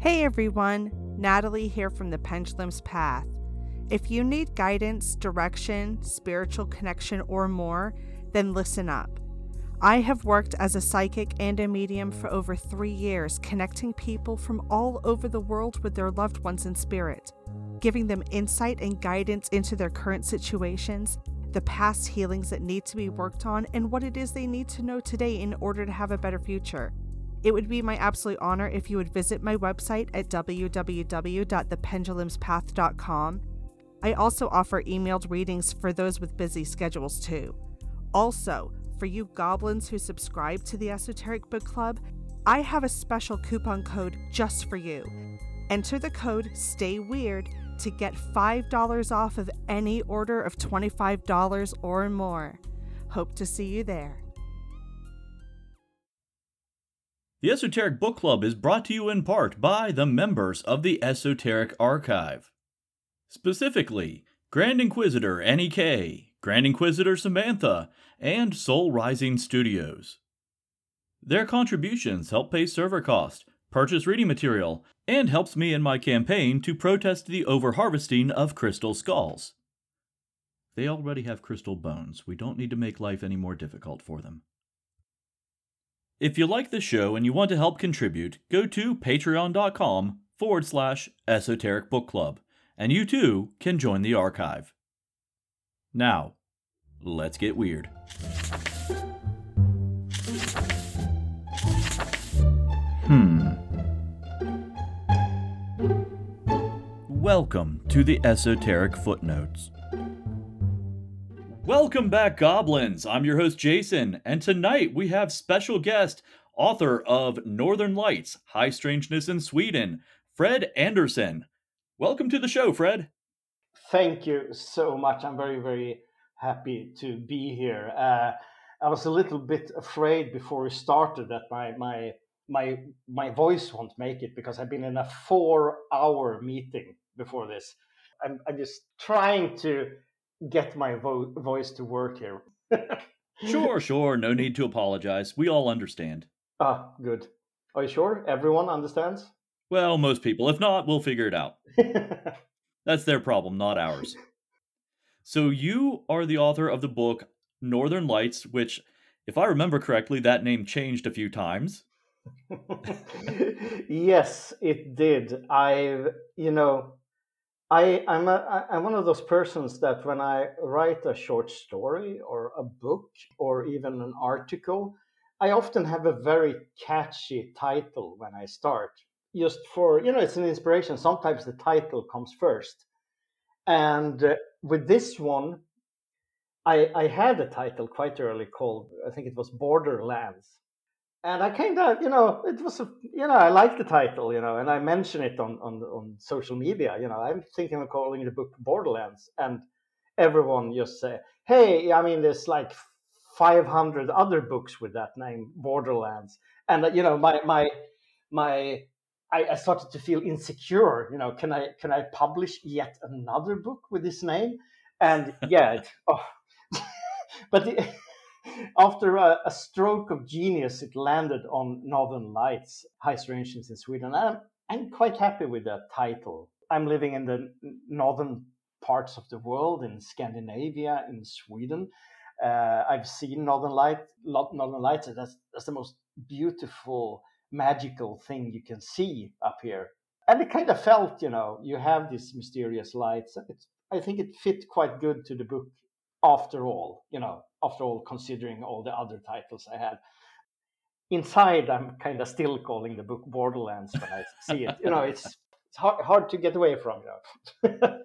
Hey everyone, Natalie here from the Pendulum's Path. If you need guidance, direction, spiritual connection, or more, then listen up. I have worked as a psychic and a medium for over three years, connecting people from all over the world with their loved ones in spirit, giving them insight and guidance into their current situations, the past healings that need to be worked on, and what it is they need to know today in order to have a better future. It would be my absolute honor if you would visit my website at www.thependulumspath.com. I also offer emailed readings for those with busy schedules too. Also, for you goblins who subscribe to the Esoteric Book Club, I have a special coupon code just for you. Enter the code Stay Weird to get $5 off of any order of $25 or more. Hope to see you there. The Esoteric Book Club is brought to you in part by the members of the Esoteric Archive. Specifically, Grand Inquisitor Annie K, Grand Inquisitor Samantha, and Soul Rising Studios. Their contributions help pay server cost, purchase reading material, and helps me in my campaign to protest the overharvesting of crystal skulls. They already have crystal bones. We don't need to make life any more difficult for them. If you like the show and you want to help contribute, go to patreon.com forward slash esoteric book club, and you too can join the archive. Now, let's get weird. Hmm. Welcome to the Esoteric Footnotes. Welcome back, Goblins. I'm your host, Jason, and tonight we have special guest, author of Northern Lights High Strangeness in Sweden, Fred Andersson. Welcome to the show, Fred. Thank you so much. I'm very, very happy to be here. Uh, I was a little bit afraid before we started that my my my my voice won't make it because I've been in a four-hour meeting before this. I'm, I'm just trying to get my vo- voice to work here. sure, sure. No need to apologize. We all understand. Ah, good. Are you sure? Everyone understands? Well, most people. If not, we'll figure it out. That's their problem, not ours. So, you are the author of the book Northern Lights, which, if I remember correctly, that name changed a few times. yes, it did. I've, you know, I, I'm, a, I'm one of those persons that when I write a short story or a book or even an article, I often have a very catchy title when I start, just for, you know, it's an inspiration. Sometimes the title comes first. And uh, with this one, I, I had a title quite early called, I think it was Borderlands and I kind of, you know, it was, a, you know, I like the title, you know, and I mention it on, on on social media. You know, I'm thinking of calling the book Borderlands, and everyone just say, "Hey, I mean, there's like 500 other books with that name, Borderlands," and you know, my my my, I, I started to feel insecure. You know, can I can I publish yet another book with this name? And yeah, it, oh, but. The, after a, a, stroke of genius, it landed on Northern Lights, High Strangeness in Sweden. I'm, I'm quite happy with that title. I'm living in the northern parts of the world, in Scandinavia, in Sweden. Uh, I've seen Northern Light, Northern Lights. That's that's the most beautiful, magical thing you can see up here. And it kind of felt, you know, you have these mysterious lights. It's, I think it fit quite good to the book after all, you know, after all, considering all the other titles I had. Inside, I'm kind of still calling the book Borderlands when I see it. You know, it's it's hard, hard to get away from. You know.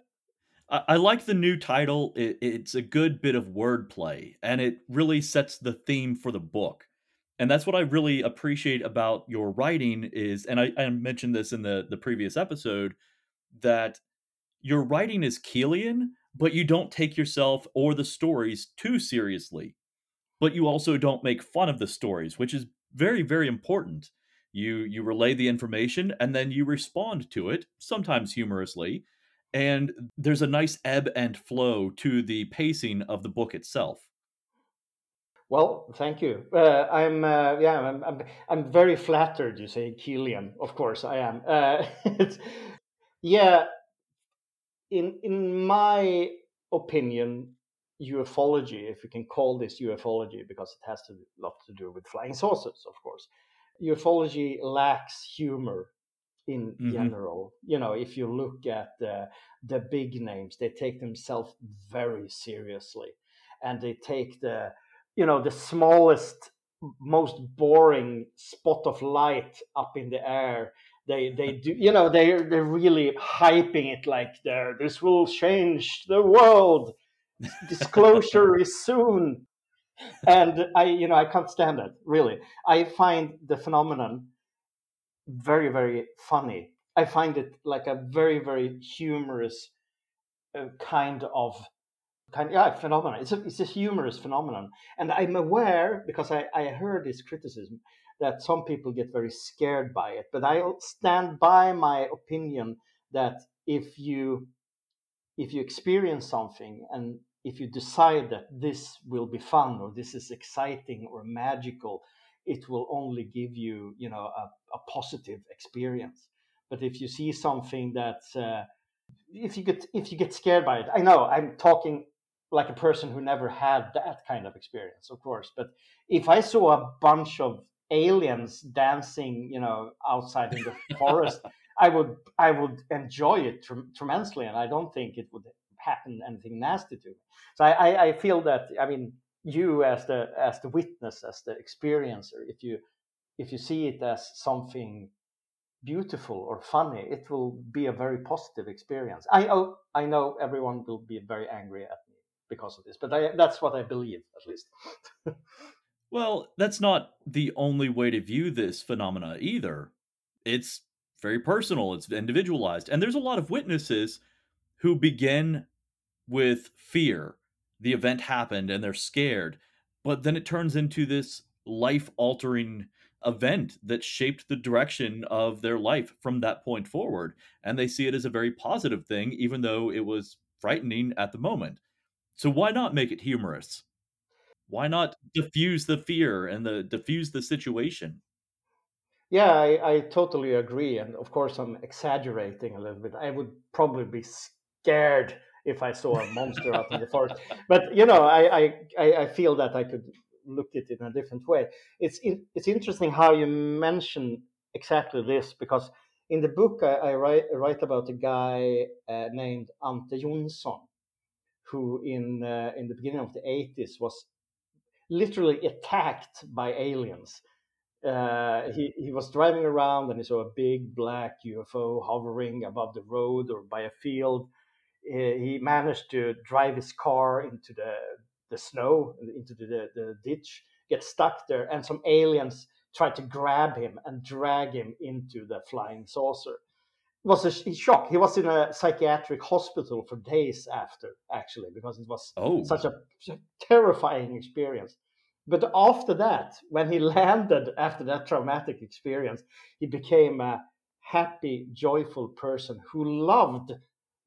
I, like the new title. It, it's a good bit of wordplay, and it really sets the theme for the book. And that's what I really appreciate about your writing is, and I, I mentioned this in the the previous episode, that your writing is Keelian, but you don't take yourself or the stories too seriously. But you also don't make fun of the stories, which is very, very important. You you relay the information and then you respond to it, sometimes humorously, and there's a nice ebb and flow to the pacing of the book itself. Well, thank you. Uh, I'm uh, yeah, I'm, I'm, I'm very flattered. You say Keelian, of course I am. Uh, yeah, in in my opinion, ufology, if we can call this ufology, because it has a lot to do with flying saucers, of course. Ufology lacks humor in mm-hmm. general. You know, if you look at the the big names, they take themselves very seriously, and they take the you know the smallest most boring spot of light up in the air they they do you know they they're really hyping it like there this will change the world. Disclosure is soon. And i you know i can't stand it really. I find the phenomenon very very funny. I find it like a very very humorous uh, kind of kind of, yeah phenomenon. It's a it's a humorous phenomenon, and I'm aware because I I heard this criticism that some people get very scared by it, but I stand by my opinion that if you if you experience something and if you decide that this will be fun or this is exciting or magical it will only give you you know a, a positive experience but if you see something that uh, if you get if you get scared by it i know i'm talking like a person who never had that kind of experience, of course. But if I saw a bunch of aliens dancing, you know, outside in the forest, I would I would enjoy it tre- tremendously, and I don't think it would happen anything nasty to me. So I, I, I feel that I mean you as the as the witness, as the experiencer, if you if you see it as something beautiful or funny, it will be a very positive experience. I oh, I know everyone will be very angry at me because of this. But I, that's what I believe, at least. well, that's not the only way to view this phenomena either. It's very personal, it's individualized. And there's a lot of witnesses who begin with fear. The event happened and they're scared, but then it turns into this life altering event that shaped the direction of their life from that point forward. And they see it as a very positive thing, even though it was frightening at the moment. So why not make it humorous? Why not diffuse the fear and the diffuse the situation? Yeah, I, I totally agree. And of course, I'm exaggerating a little bit. I would probably be scared if I saw a monster out in the forest. But you know, I, I I feel that I could look at it in a different way. It's in, it's interesting how you mention exactly this because in the book I, I write write about a guy uh, named Ante Jonsson, who in uh, in the beginning of the 80s was literally attacked by aliens. Uh, he, he was driving around and he saw a big black UFO hovering above the road or by a field. He managed to drive his car into the, the snow, into the, the ditch, get stuck there, and some aliens tried to grab him and drag him into the flying saucer was a shock. He was in a psychiatric hospital for days after, actually, because it was oh. such a terrifying experience. But after that, when he landed after that traumatic experience, he became a happy, joyful person who loved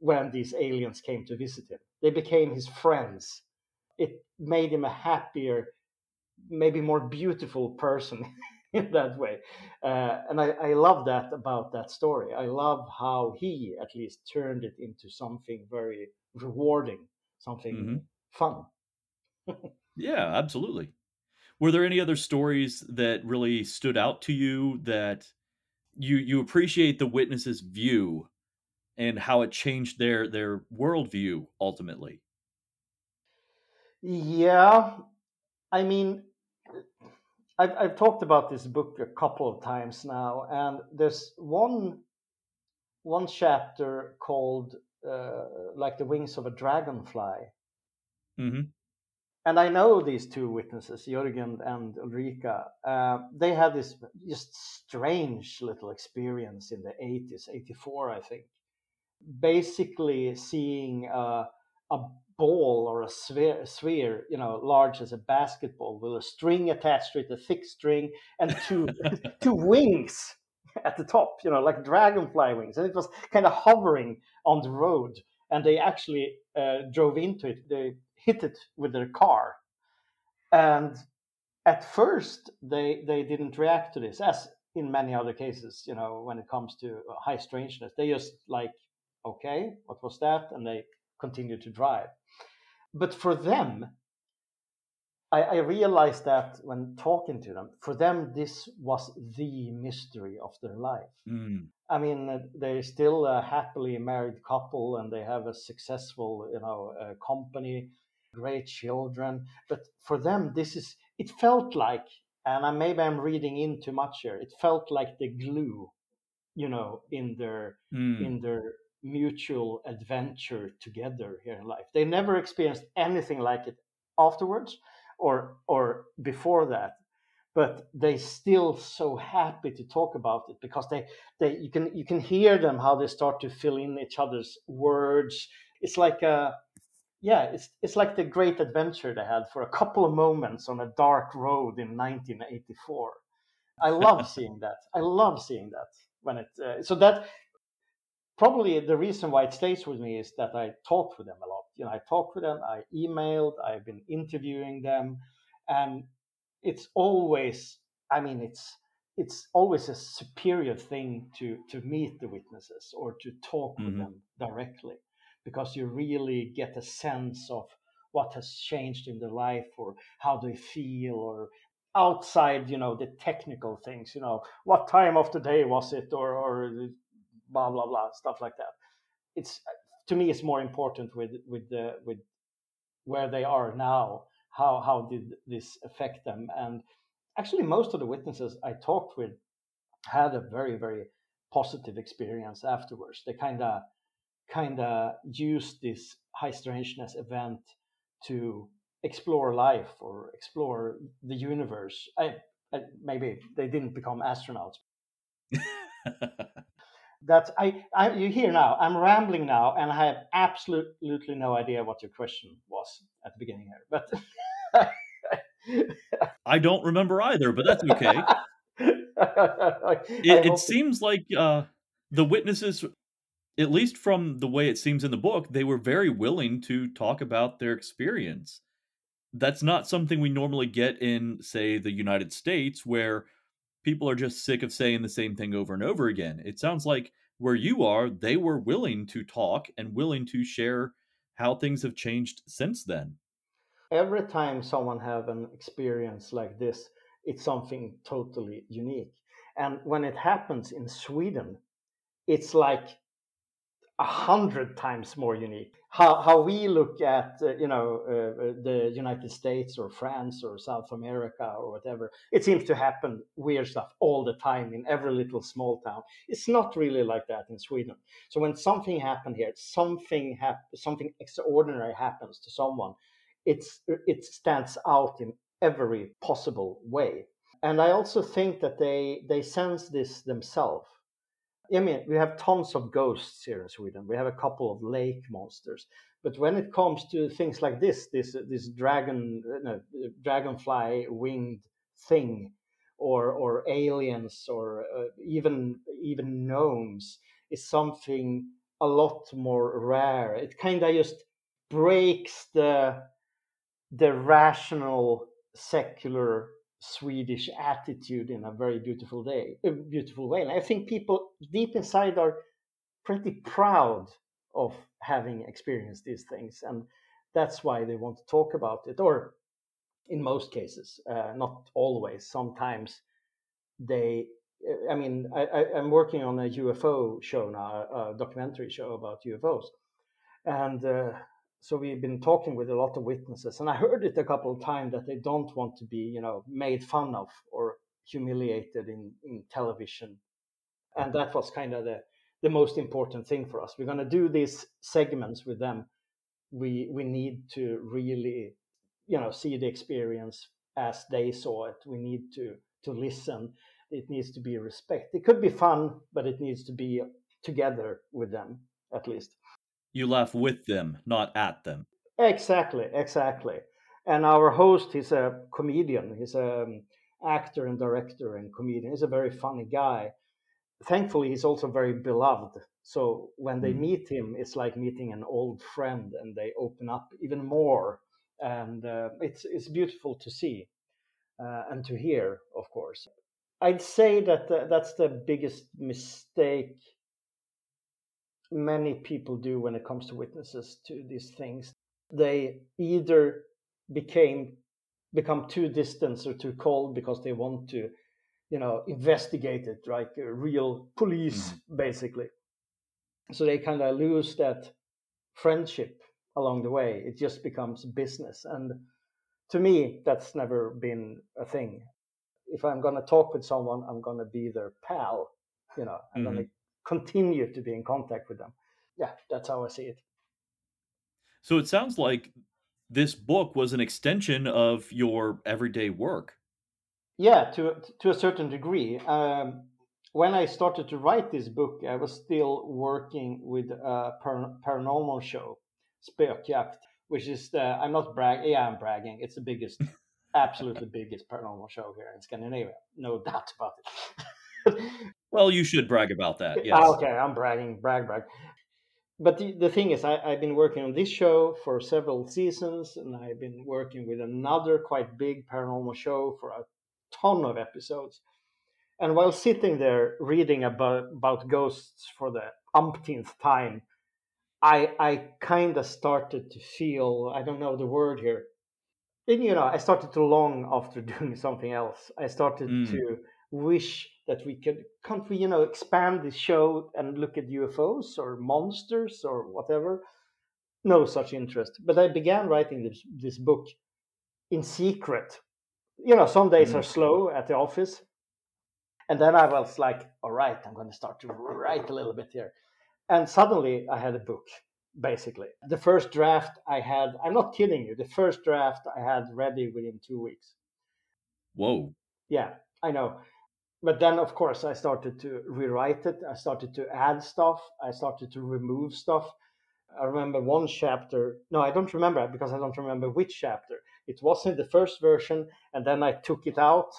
when these aliens came to visit him. They became his friends. It made him a happier, maybe more beautiful person in that way. Uh, and I, I love that about that story. I love how he at least turned it into something very rewarding, something mm-hmm. fun. yeah, absolutely. Were there any other stories that really stood out to you that you you appreciate the witness's view and how it changed their their worldview ultimately? Yeah, I mean, I've, I've talked about this book a couple of times now, and there's one one chapter called uh, "Like the Wings of a Dragonfly," mm-hmm. and I know these two witnesses, Jürgen and Ulrika. Uh, they had this just strange little experience in the 80s, 84, I think. Basically, seeing uh, a ball or a sphere, sphere, you know, large as a basketball with a string attached to it, a thick string, and two two wings at the top, you know, like dragonfly wings, and it was kind of hovering on the road. And they actually uh, drove into it. They hit it with their car, and at first they they didn't react to this as in many other cases you know when it comes to high strangeness they just like okay what was that and they continue to drive but for them I, I realized that when talking to them for them this was the mystery of their life Mm. I mean, uh, they're still a happily married couple and they have a successful, you know, uh, company, great children. But for them, this is, it felt like, and I, maybe I'm reading in too much here, it felt like the glue, you know, in their, Mm. in their mutual adventure together here in life. They never experienced anything like it afterwards or, or before that but they still so happy to talk about it because they they you can you can hear them how they start to fill in each other's words. It's like a yeah it's it's like the great adventure they had for a couple of moments on a dark road in 1984 i love seeing that. I love seeing that when it uh, so that probably the reason why it stays with me is that i talked with them a lot you know i talked with them i emailed i've been interviewing them and it's always i mean it's it's always a superior thing to to meet the witnesses or to talk with Mhm. them directly because you really get a sense of what has changed in their life or how they feel or outside you know the technical things you know what time of the day was it or or blah blah blah stuff like that. It's to me it's more important with with the with where they are now how how did this affect them? And actually most of the witnesses i talked with had a very very positive experience afterwards. They kind of kind of used this high strangeness event to explore life or explore the universe. I, I maybe they didn't become astronauts that's I, I you hear now i'm rambling now and i have absolutely no idea what your question was at the beginning here but I don't remember either, but that's okay. it, It, it seems like uh, the witnesses, at least from the way it seems in the book, they were very willing to talk about their experience. That's not something we normally get in, say, the United States, where people are just sick of saying the same thing over and over again. It sounds like where you are, they were willing to talk and willing to share how things have changed since then. every time someone have an experience like this it's something totally unique and when it happens in sweden it's like a hundred times more unique how, how we look at uh, you know uh, uh, the united states or france or south america or whatever it seems to happen weird stuff all the time in every little small town. It's not really like that in sweden. So when something happened here something hap- something extraordinary happens to someone it's it stands out in every possible way. And i also think that they they sense this themselves i mean we have tons of ghosts here in sweden. We have a couple of lake monsters. But when it comes to things like this this this dragon no, dragonfly winged thing or or aliens or uh, even even gnomes is something a lot more rare. It kind of just breaks the the rational secular swedish attitude in a very beautiful day a beautiful way. And i think people deep inside are pretty proud of having experienced these things and that's why they want to talk about it or in most cases uh, not always. Sometimes they i mean I, i'm working on a ufo show now a documentary show about ufos and uh, so we've been talking with a lot of witnesses and i heard it a couple of times that they don't want to be you know made fun of or humiliated in, in television. And that was kind of the the most important thing for us. We're going to do these segments with them. We we need to really you know see the experience as they saw it. We need to to listen. It needs to be respect. It could be fun but it needs to be together with them at least You laugh with them, not at them. Exactly, exactly. And our host, he's a comedian. He's an actor and director and comedian. He's a very funny guy. Thankfully, he's also very beloved. So when they Mm. meet him, it's like meeting an old friend, and they open up even more. And uh, it's it's beautiful to see. uh, and to hear, of course. I'd say that uh, that's the biggest mistake many people do when it comes to witnesses to these things. They either became become too distant or too cold because they want to, you know, investigate it like a real police, mm-hmm. basically. So they kind of lose that friendship along the way. It just becomes business. And to me, that's never been a thing. If I'm going to talk with someone, I'm going to be their pal. You know, I'm mm-hmm. going to continue to be in contact with them. Yeah, that's how I see it. So it sounds like this book was an extension of your everyday work. Yeah, to to a certain degree. Um, when I started to write this book, I was still working with a paranormal show, Spökjakt, which is the, I'm not bragging, yeah, I'm bragging. It's the biggest, absolutely biggest paranormal show here in Scandinavia. No doubt about it. well, you should brag about that. Yes. Ah, okay, I'm bragging, brag, brag. But the, the thing is, I, I've been working on this show for several seasons, and I've been working with another quite big paranormal show for a ton of episodes. And while sitting there reading about, about ghosts for the umpteenth time, I I kind of started to feel I don't know the word here. And, you know, I started to long after doing something else. I started mm. to wish that we could can't we you know expand this show and look at UFOs or monsters or whatever. No such interest. But I began writing this this book in secret. You know, some days mm. are slow at the office. And then I was like, all right, I'm going to start to write a little bit here. And suddenly I had a book, basically. The first draft I had, I'm not kidding you, the first draft I had ready within two weeks. Whoa. Yeah, I know. But then, of course, I started to rewrite it. I started to add stuff. I started to remove stuff. I remember one chapter. No, I don't remember because I don't remember which chapter. It was in the first version, and then I took it out.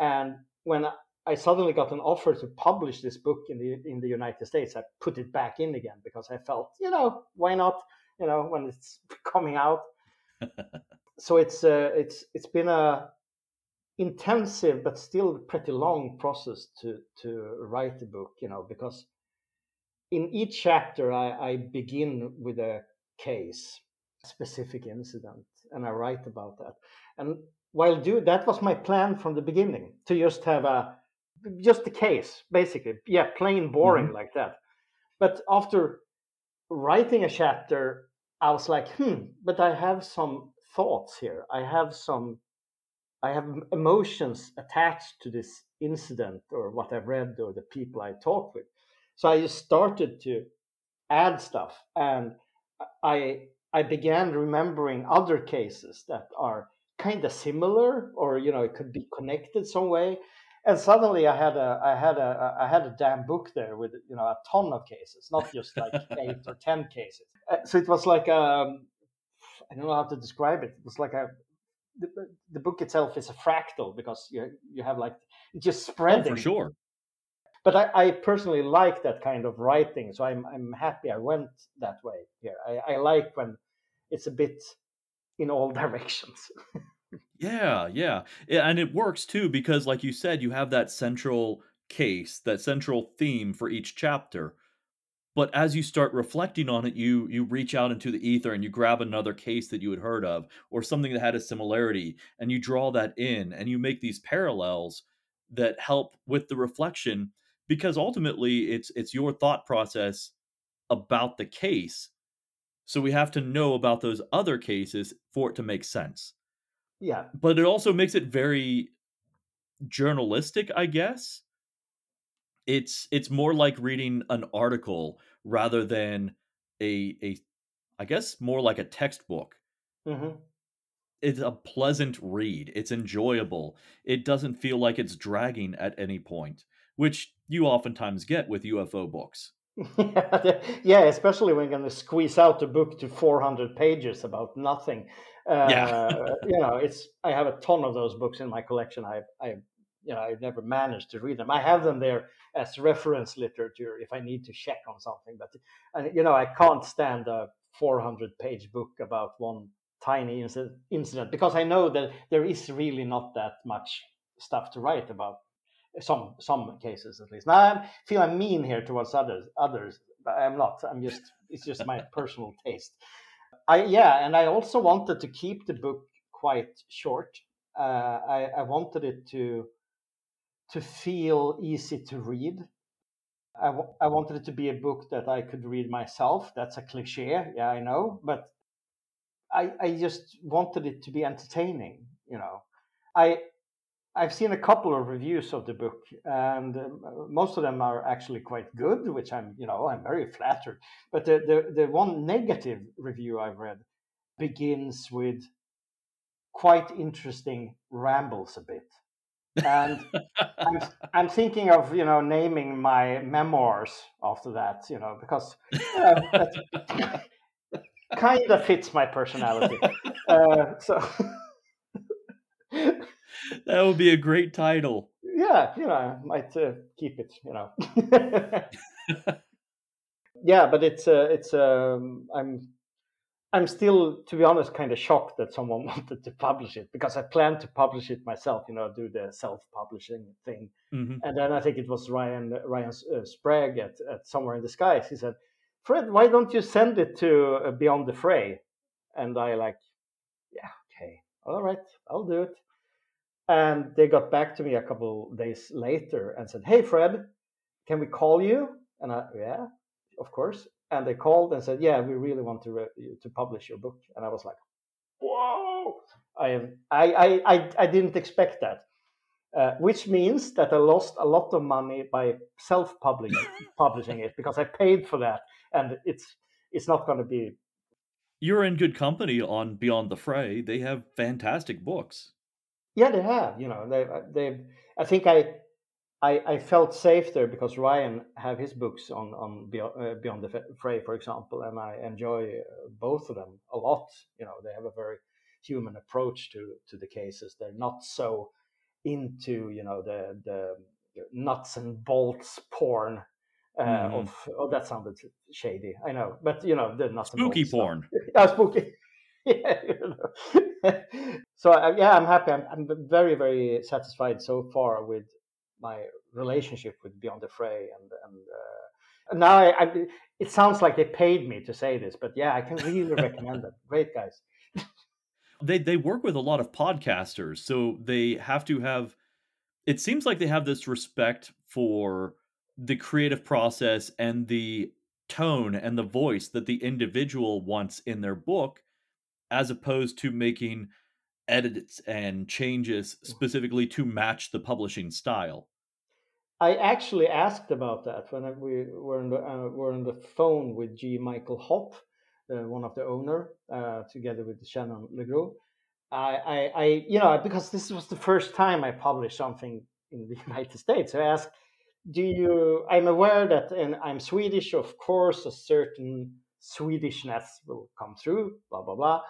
And when I suddenly got an offer to publish this book in the in the United States. I put it back in again because I felt, you know, why not? You know, when it's coming out. so it's uh, it's it's been a intensive but still pretty long process to to write the book. You know, because in each chapter I, I begin with a case, a specific incident, and I write about that. And while do that was my plan from the beginning to just have a just the case, basically. Yeah, plain boring mm-hmm. like that. But after writing a chapter, I was like, hmm, but I have some thoughts here. I have some, I have emotions attached to this incident or what I've read or the people I talked with. So I just started to add stuff and I I began remembering other cases that are kind of similar or you know it could be connected some way and suddenly I had a I had a I had a damn book there with you know a ton of cases, not just like eight or ten cases. Uh, so it was like um, I don't know how to describe it. It was like a the, the book itself is a fractal because you you have like just spreading. Oh, for sure. But I, I personally like that kind of writing, so I'm I'm happy I went that way here. I, I like when it's a bit in all directions. Yeah, yeah. And it works too because like you said, you have that central case, that central theme for each chapter. But as you start reflecting on it, you you reach out into the ether and you grab another case that you had heard of or something that had a similarity and you draw that in and you make these parallels that help with the reflection because ultimately it's it's your thought process about the case. So we have to know about those other cases for it to make sense. Yeah. But it also makes it very journalistic, I guess. It's it's more like reading an article rather than a a I guess more like a textbook. Mm-hmm. It's a pleasant read. It's enjoyable. It doesn't feel like it's dragging at any point, which you oftentimes get with UFO books. yeah, especially when you're going to squeeze out a book to 400 pages about nothing. Uh, yeah. you know, it's I have a ton of those books in my collection. I, I, you know, I've never managed to read them. I have them there as reference literature if I need to check on something. But and you know, I can't stand a 400 page book about one tiny incident because I know that there is really not that much stuff to write about some some cases at least. Now I feel I'm mean here towards others others, but I'm not. I'm just it's just my personal taste. I yeah, and I also wanted to keep the book quite short. Uh, I, I wanted it to to feel easy to read. I, w- I wanted it to be a book that I could read myself. That's a cliche, yeah, I know, but I, I just wanted it to be entertaining. You know, I I've seen a couple of reviews of the book, and uh, most of them are actually quite good, which I'm you know I'm very flattered. But the the, the one negative review I've read begins with quite interesting rambles a bit. And I'm, I'm, thinking of you know naming my memoirs after that you know because uh, kind of fits my personality. Uh, so that would be a great title. Yeah, you know, I might uh, keep it. You know. yeah, but it's uh, it's um, I'm I'm still, to be honest, kind of shocked that someone wanted to publish it because I planned to publish it myself. You know, do the self-publishing thing, mm-hmm. and then I think it was Ryan Ryan uh, Sprague at, at Somewhere in the Skies. He said, Fred, why don't you send it to uh, Beyond the Fray? And I like, yeah, okay, all right, I'll do it. And they got back to me a couple days later and said, hey, Fred, can we call you? And I, yeah, of course. And they called and said, yeah, we really want to re- to publish your book. And I was like, whoa! I am, I I I, I didn't expect that. Uh, which means that I lost a lot of money by self-publishing publishing it because I paid for that and it's it's not going to be. You're in good company on Beyond the Fray. They have fantastic books. Yeah, they have. You know, they they. I think I. I, I felt safe there because Ryan have his books on on Beyond, uh, Beyond the Fray, for example, and I enjoy uh, both of them a lot. You know, they have a very human approach to to the cases. They're not so into you know the the nuts and bolts porn uh, mm. of oh that sounded shady i know but you know the not spooky porn yeah spooky yeah you know. so uh, yeah i'm happy I'm, I'm very very satisfied so far with my relationship with beyond the fray and and uh, now I, I, it sounds like they paid me to say this but yeah i can really recommend them. Great guys. They they work with a lot of podcasters so they have to have it seems like they have this respect for the creative process and the tone and the voice that the individual wants in their book as opposed to making edits and changes mm. specifically to match the publishing style i actually asked about that when we were on the, uh, were on the phone with g. Michael Hopf uh, one of the owner uh, together with shannon legros. I, I, I you know because this was the first time i published something in the united states i asked do you i'm aware that and i'm swedish of course a certain swedishness will come through blah blah blah.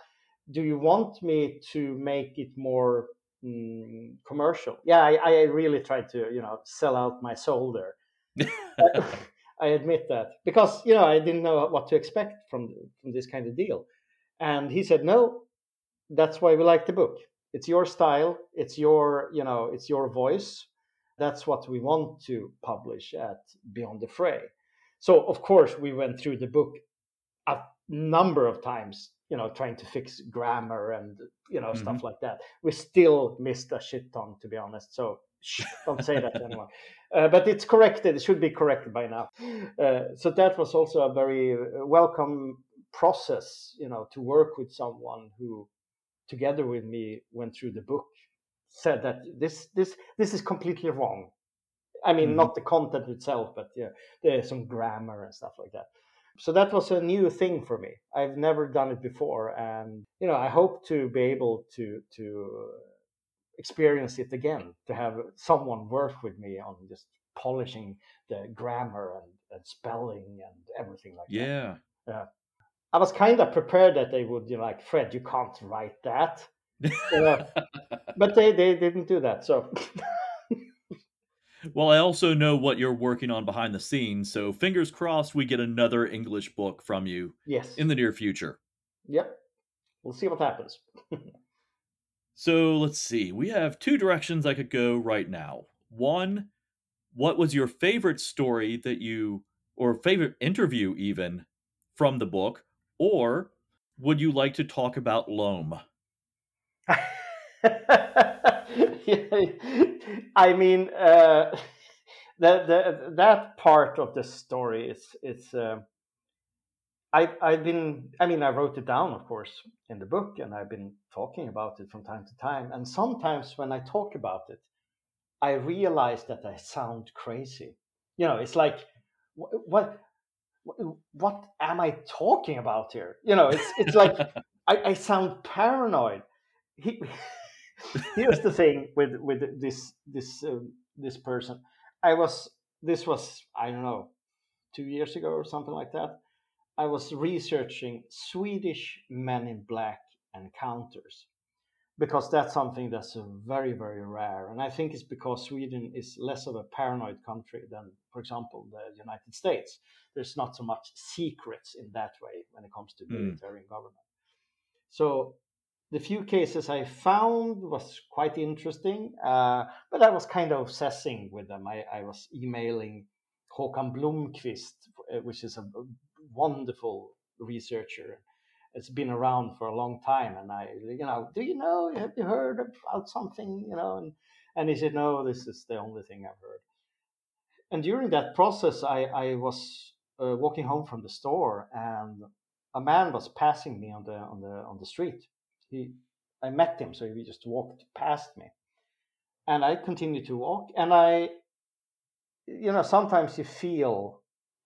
Do you want me to make it more mm, commercial. Yeah I, I really tried to you know sell out my soul there. I admit that. Because you know i didn't know what to expect from from this kind of deal. And he said no that's why we like the book. It's your style. It's your you know it's your voice. That's what we want to publish at Beyond the Fray. So of course we went through the book a number of times, you know, trying to fix grammar and you know mm-hmm. stuff like that. We still missed a shit ton, to be honest. So don't say that anymore. Uh, but it's corrected. It should be corrected by now. Uh, so that was also a very uh, welcome process, you know, to work with someone who, together with me, went through the book said that this this this is completely wrong. I mean, mm-hmm. not the content itself, but yeah, there's some grammar and stuff like that. So that was a new thing for me. I've never done it before, and you know, I hope to be able to to experience it again. To have someone work with me on just polishing the grammar and, and spelling and everything like yeah. that. Yeah. Yeah. I was kind of prepared that they would, you know, like Fred, you can't write that but they, they didn't do that. So. well, I also know what you're working on behind the scenes, so fingers crossed we get another English book from you. Yes. In the near future. Yep. we'll see what happens. so let's see. We have two directions I could go right now. One, what was your favorite story that you, or favorite interview even, from the book? Or would you like to talk about Loam? I mean, uh, that that that part of the story is is. Uh, I I've been. I mean, I wrote it down, of course, in the book, and I've been talking about it from time to time. And sometimes when I talk about it, I realize that I sound crazy. You know, it's like, what what am I talking about here? You know, it's it's like I, I sound paranoid. He, here's the thing with with this this um, this person. I was this was I don't know two years ago or something like that. I was researching Swedish Men in Black encounters because that's something that's very very rare, and I think it's because Sweden is less of a paranoid country than, for example, the United States. There's not so much secrets in that way when it comes to hmm. military mm. government. So the few cases I found was quite interesting, uh, but I was kind of obsessing with them. I, I was emailing Håkan Blomqvist, uh, which is a wonderful researcher. It's been around for a long time, and I, you know, do you know? Have you heard about something? You know, and and he said, no, this is the only thing I've heard. And during that process, I I was uh, walking home from the store, and a man was passing me on the on the on the street he, I met him, so he just walked past me, and I continued to walk. And I, you know, sometimes you feel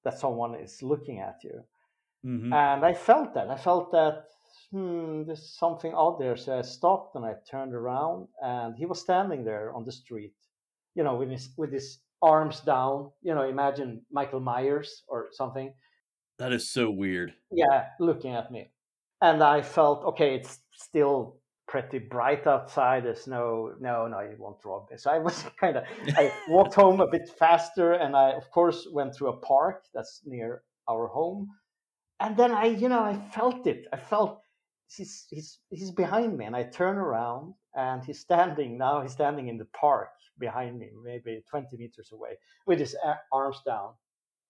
that someone is looking at you, mm-hmm. and I felt that. I felt that hmm, there's something out there. So I stopped and I turned around, and he was standing there on the street, you know, with his with his arms down. You know, imagine Michael Myers or something. That is so weird. Yeah, looking at me and I felt okay, it's still pretty bright outside. There's no, no, no, you won't rob me. So I was kind of, I walked home a bit faster, and I, of course, went through a park that's near our home, and then I, you know, I felt it. I felt he's he's he's behind me, and I turn around, and he's standing now. He's standing in the park behind me, maybe 20 meters away, with his arms down,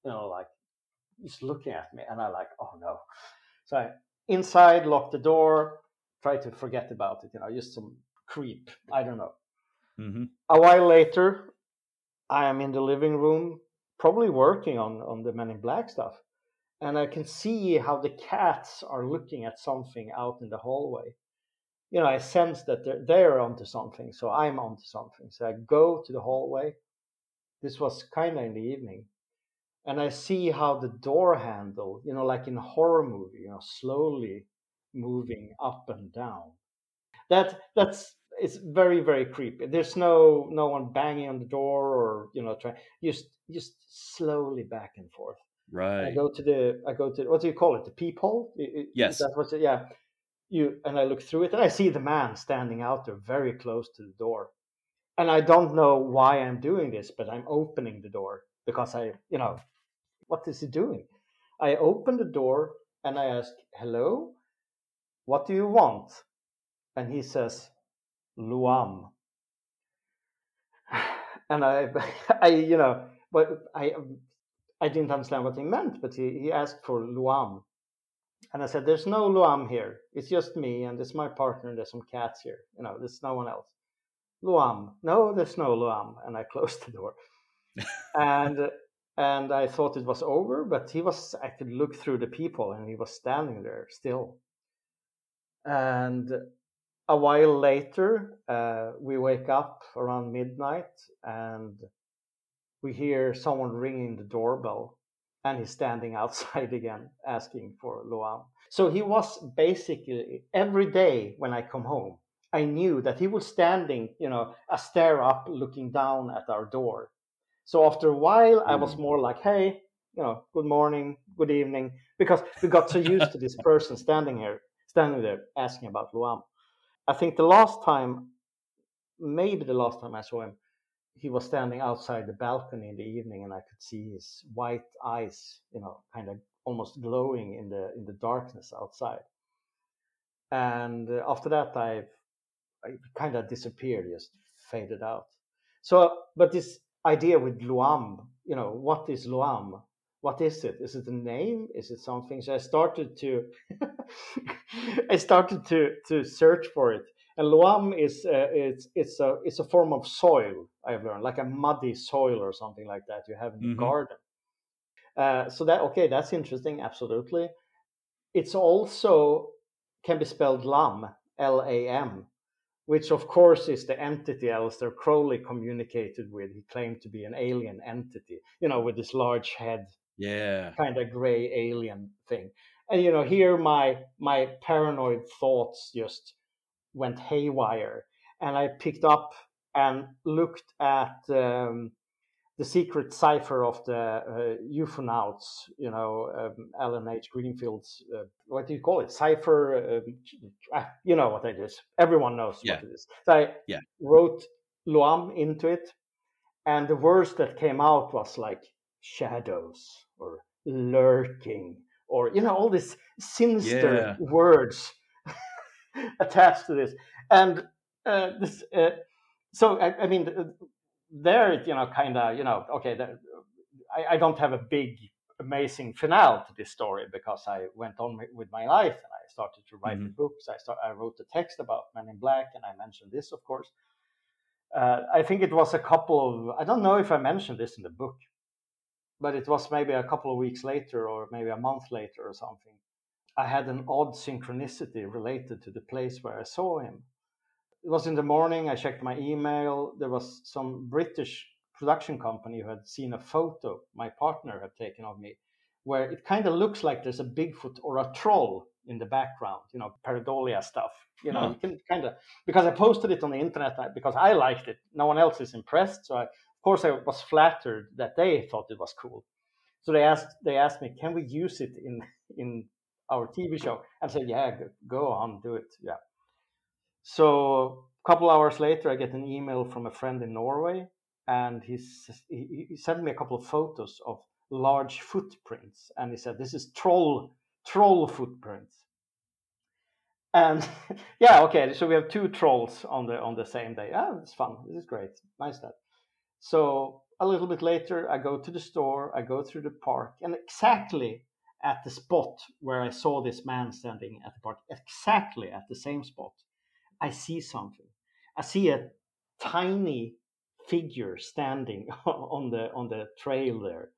you know, like he's looking at me, and I like, oh no. So I inside, lock the door, try to forget about it. You know, just some creep. I don't know. Mm-hmm. A while later, I am in the living room, probably working on on the Men in Black stuff, and I can see how the cats are looking at something out in the hallway. You know, I sense that they're they're onto something, so I'm onto something. So I go to the hallway. This was kind of in the evening, and I see how the door handle, you know, like in a horror movie, you know, slowly moving up and down. That that's it's very very creepy. There's no no one banging on the door or you know trying just just slowly back and forth. Right. I go to the I go to what do you call it? The peephole. Yes. That's what. Yeah. You and I look through it and I see the man standing out there very close to the door, and I don't know why I'm doing this, but I'm opening the door because I you know what is he doing? I open the door and I ask, Hello, what do you want? And he says, Loam. And I, I, you know, but I, I didn't understand what he meant, but he, he asked for Loam. And I said, There's no Loam here. It's just me and it's my partner and there's some cats here. You know, there's no one else. Loam. No, there's no Loam. And I closed the door. and and I thought it was over, but he was, I could look through the people and he was standing there still. And a while later, uh, we wake up around midnight and we hear someone ringing the doorbell and he's standing outside again asking for Loam. So he was basically every day when I come home, I knew that he was standing, you know, a stare up looking down at our door so after a while, I was mm. more like, hey, you know, good morning, good evening, because we got so used to this person standing here, standing there asking about Loam. I think the last time, maybe the last time I saw him, he was standing outside the balcony in the evening, and I could see his white eyes, you know, kind of almost glowing in the in the darkness outside. and uh, after that, I, I kind of disappeared, just faded out. So, but this idea with Loam, you know, what is Loam? What is it? Is it a name? Is it something? So I started to, I started to to search for it. And Loam is uh, it's it's a it's a form of soil I've learned, like a muddy soil or something like that you have in the Mhm. garden. Uh, so that okay, that's interesting. Absolutely. It's also can be spelled lam, L A M, which of course is the entity Aleister Crowley communicated with. He claimed to be an alien entity, you know, with this large head, Yeah. kind of gray alien thing. And you know, here my my paranoid thoughts just went haywire, and I picked up and looked at um, the secret cipher of the uh, UFOnauts, you know, um, Allan H. Greenfield's, uh, what do you call it? Cipher, ah, you know what it is. Everyone knows Yeah. what it is. So I Yeah. wrote Loam into it, and the words that came out was like shadows or lurking or, you know, all these sinister Yeah. words attached to this. And uh, this, uh, so, I, I mean, there, it, you know, kind of, you know, okay, the, I, I don't have a big, amazing finale to this story because I went on with my life and I started to write the books. I start, I wrote the text about Men in Black, and I mentioned this, of course. Uh, I think it was a couple of, I don't know if I mentioned this in the book, but it was maybe a couple of weeks later or maybe a month later or something. I had an odd synchronicity related to the place where I saw him. It was in the morning. I checked my email. There was some British production company who had seen a photo my partner had taken of me, where it kind of looks like there's a Bigfoot or a troll in the background, you know, pareidolia stuff. You know, Huh. you can kind of, because I posted it on the internet because I liked it. No one else is impressed. So, I, course, I was flattered that they thought it was cool. So they asked, they asked me, can we use it in, in our TV show? I said, yeah, go, on, do it. Yeah. So a couple hours later, I get an email from a friend in Norway, and he, he sent me a couple of photos of large footprints, and he said, "This is troll troll footprints." And yeah, okay, so we have two trolls on the on the same day. Ah, it's fun. This is great. Nice that. So a little bit later, I go to the store. I go through the park, and exactly at the spot where I saw this man standing at the park, exactly at the same spot, I see something. I see a tiny figure standing on the on the trail there,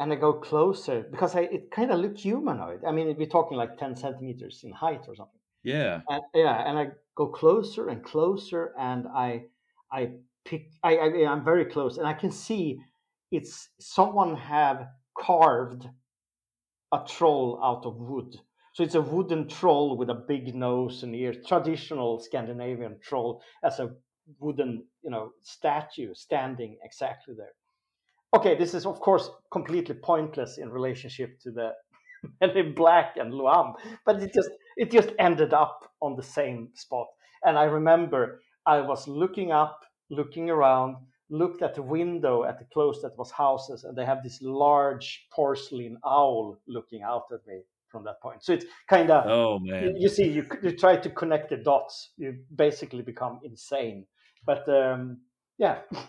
and I go closer because I, it kind of looked humanoid. I mean, we're talking like ten centimeters in height or something. Yeah. And, yeah, and I go closer and closer, and I I pick. I, I I'm very close, and I can see it's someone have carved a troll out of wood. So it's a wooden troll with a big nose and ears, traditional Scandinavian troll, as a wooden, you know, statue standing exactly there. Okay, this is of course completely pointless in relationship to the Men in Black and Loam, but it just it just ended up on the same spot. And I remember I was looking up, looking around, looked at the window at the close that was houses, and they have this large porcelain owl looking out at me from that point. So it's kind of Oh you, man. you see, you, you try to connect the dots, you basically become insane. But um, yeah,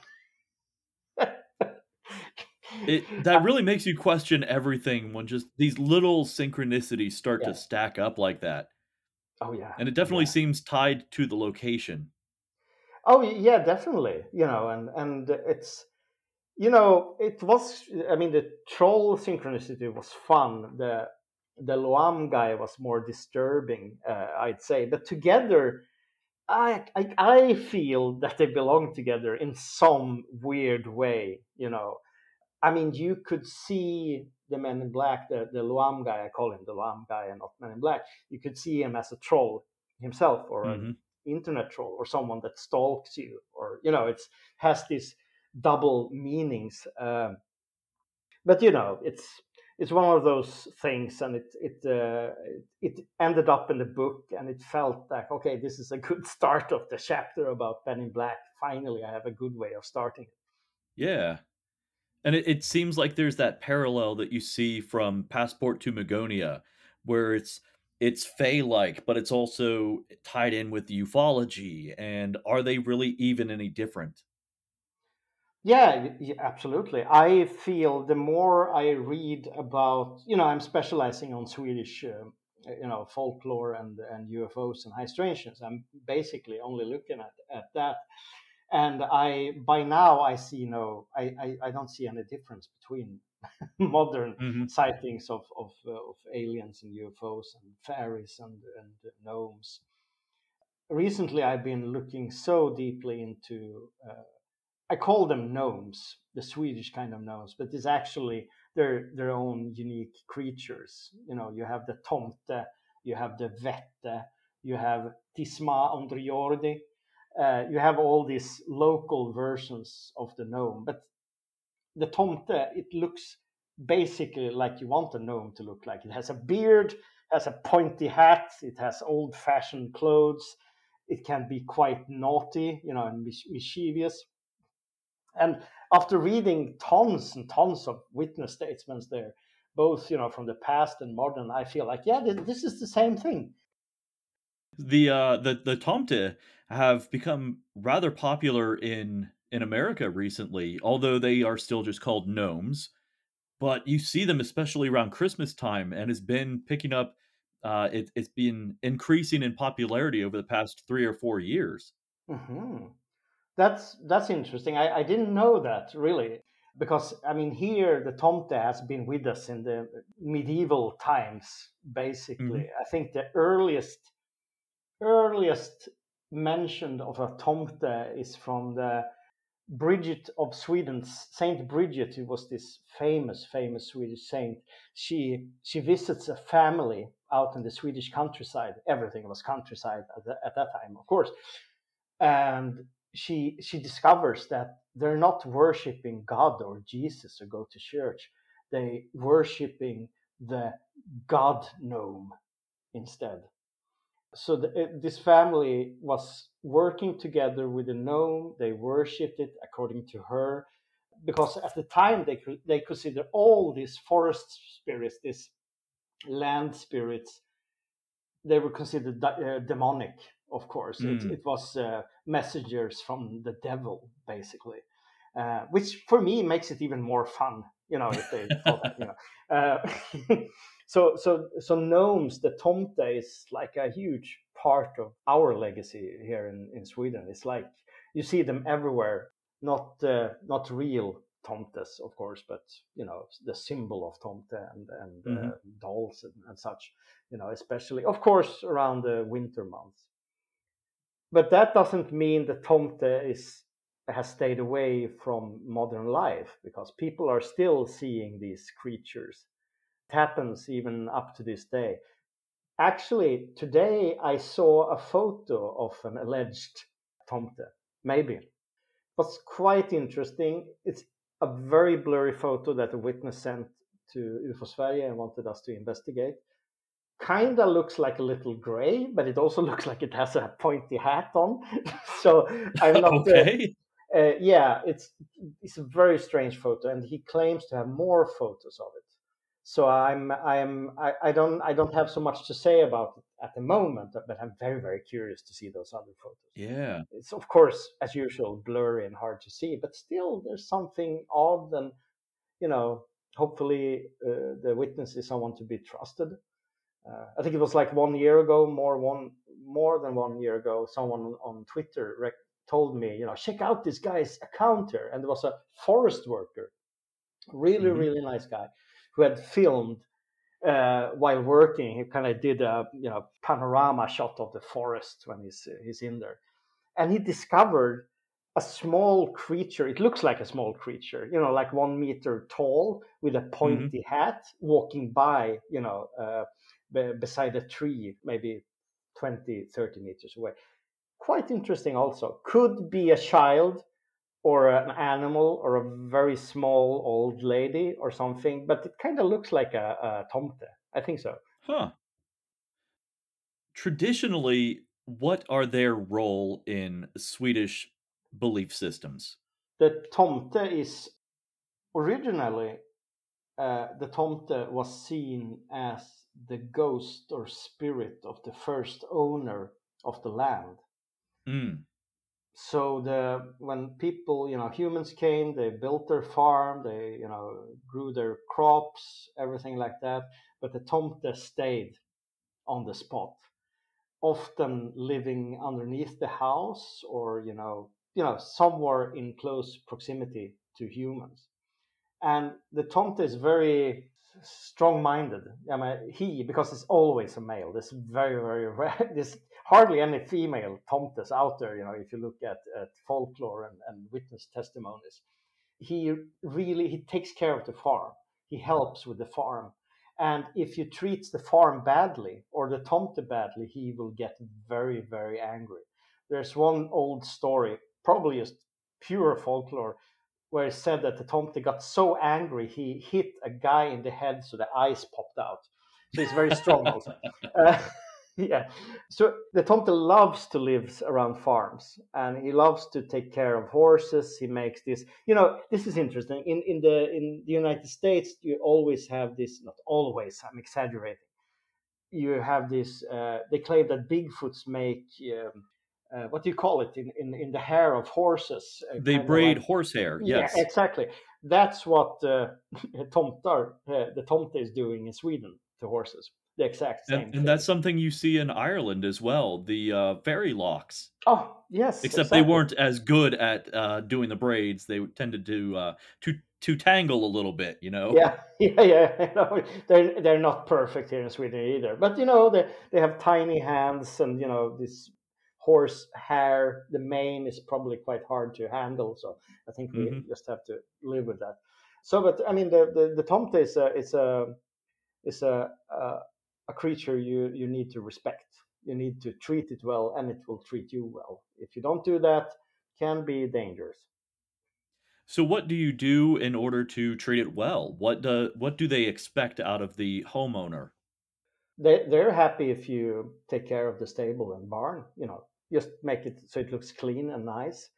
It that really makes you question everything when just these little synchronicities start Yeah. to stack up like that. oh yeah, And it definitely Yeah. seems tied to the location. Oh yeah, definitely. You know, and and it's you know it was. I mean, the troll synchronicity was fun. The the Loam guy was more disturbing, uh, I'd say. But together, I, I I feel that they belong together in some weird way. You know, I mean, you could see the Men in Black, the the Loam guy. I call him the Loam guy, and not Men in Black. You could see him as a troll himself, or a Mhm. Internet troll or someone that stalks you or you know it's has these double meanings um, but you know it's it's one of those things and it it uh, it ended up in the book and it felt like okay this is a good start of the chapter about Men in Black finally I have a good way of starting Yeah. And it, it seems like there's that parallel that you see from Passport to Magonia, where it's it's fey like, but it's also tied in with ufology. And are they really even any different? Yeah, absolutely. I feel the more I read about, you know, I'm specializing on Swedish, uh, you know, folklore and, and UFOs and high strangeness. I'm basically only looking at, at that. And I, by now, I see no, I, I, I don't see any difference between modern mm-hmm. sightings of, of, uh, of aliens and UFOs and fairies and, and gnomes. Recently, I've been looking so deeply into uh, I call them gnomes, the Swedish kind of gnomes, but it's actually their their own unique creatures. You know, you have the tomte, you have the vette, you have tisma ondriordi, uh, you have all these local versions of the gnome. But the tomte, it looks basically like you want a gnome to look like. It has a beard, has a pointy hat, it has old-fashioned clothes. It can be quite naughty, you know, and mischievous and after reading tons and tons of witness statements there, both you know from the past and modern, I feel like yeah, this is the same thing. The uh, the the Tomte have become rather popular in in America recently, although they are still just called gnomes. But you see them especially around Christmas time, and has been picking up. Uh, it, has been increasing in popularity over the past three or four years. Mm-hmm. That's that's interesting. I, I didn't know that really because I mean here the tomte has been with us in the medieval times basically. Mm-hmm. I think the earliest earliest mention of a tomte is from the Bridget of Sweden, Saint Bridget, who was this famous, famous Swedish saint. She she visits a family out in the Swedish countryside. Everything was countryside at, the, at that time, of course. And she she discovers that they're not worshiping God or Jesus or go to church. They worshiping the God gnome instead. So the, this family was working together with the gnome. They worshipped it according to her, because at the time they they consider all these forest spirits, these land spirits, they were considered uh, demonic of course. Mm. It, it, was uh, messengers from the devil, basically, uh, which for me makes it even more fun. You know, if they that, you know. Uh, so, so, so gnomes, the tomte is like a huge part of our legacy here in, in Sweden. It's like you see them everywhere. Not uh, not real tomtes, of course, but you know the symbol of tomte and and uh, mm-hmm. dolls and, and, such. You know, especially of course around the winter months. But that doesn't mean that Tomte is has stayed away from modern life because people are still seeing these creatures. It happens even up to this day. Actually, today I saw a photo of an alleged Tomte. Maybe. It was quite interesting. It's a very blurry photo that a witness sent to UFO Sverige and wanted us to investigate kind of looks like a little gray, but it also looks like it has a pointy hat on. so I'm not. Okay. Uh, yeah, it's it's a very strange photo, and he claims to have more photos of it. So I'm I'm I, I don't I don't have so much to say about it at the moment, but I'm very very curious to see those other photos. Yeah, it's of course as usual blurry and hard to see, but still there's something odd, and you know hopefully uh, the witness is someone to be trusted uh, I think it was like one year ago, more one more than one year ago, someone on Twitter rec- told me, you know, check out this guy's account here, and there was a forest worker, really mm-hmm. really nice guy, who had filmed uh, while working. He kind of did a you know panorama shot of the forest when he's he's in there, and he discovered a small creature. It looks like a small creature, you know, like one meter tall with a mm-hmm. pointy mm-hmm. hat, walking by, you know. Uh, beside a tree, maybe 20, 30 meters away. Quite interesting, also. Could be a child or an animal or a very small old lady or something, but it kind of looks like a, a tomte. I think so. Huh. Traditionally, what are their role in Swedish belief systems? The tomte is originally uh, the tomte was seen as the ghost or spirit of the first owner of the land. Mm. So the when people, you know, humans came, they built their farm, they, you know, grew their crops, everything like that. But the tomte stayed on the spot, often living underneath the house or, you know, you know, somewhere in close proximity to humans. And the tomte is very strong-minded. I mean, he because it's always a male. this very very rare. There's hardly any female tomtes out there. You know, if you look at, at folklore and, and witness testimonies, he really he takes care of the farm. He helps with the farm. And if you treat the farm badly or the tomte badly, he will get very, very angry. There's one old story, probably just pure folklore, where it said that the tomte got so angry he hit a guy in the head so the eyes popped out. So he's very strong also. Uh, yeah. So the tomte loves to live around farms and he loves to take care of horses. He makes this, you know, this is interesting. In in the in the United States, you always have this, not always, I'm exaggerating. You have this, uh, they claim that Bigfoots make um, uh, what do you call it in, in, in the hair of horses? Uh, they braid like, horsehair. Yes, yeah, exactly. That's what uh, tomtar, uh, the tomte is doing in Sweden to horses. The exact same. And, and that's something you see in Ireland as well. The uh, fairy locks. Oh yes, except exactly. they weren't as good at uh, doing the braids. They tended to uh, to to tangle a little bit, you know. Yeah, yeah, yeah. You know, they're they're not perfect here in Sweden either, but you know they they have tiny hands and you know this horse hair, the mane is probably quite hard to handle. So I think we mm-hmm. just have to live with that. So, but I mean, the the, the tomte is a is a is a, a a creature you you need to respect. You need to treat it well, and it will treat you well. If you don't do that, can be dangerous. So, what do you do in order to treat it well? What do what do they expect out of the homeowner? they they're happy if you take care of the stable and barn. You know, just make it so it looks clean and nice.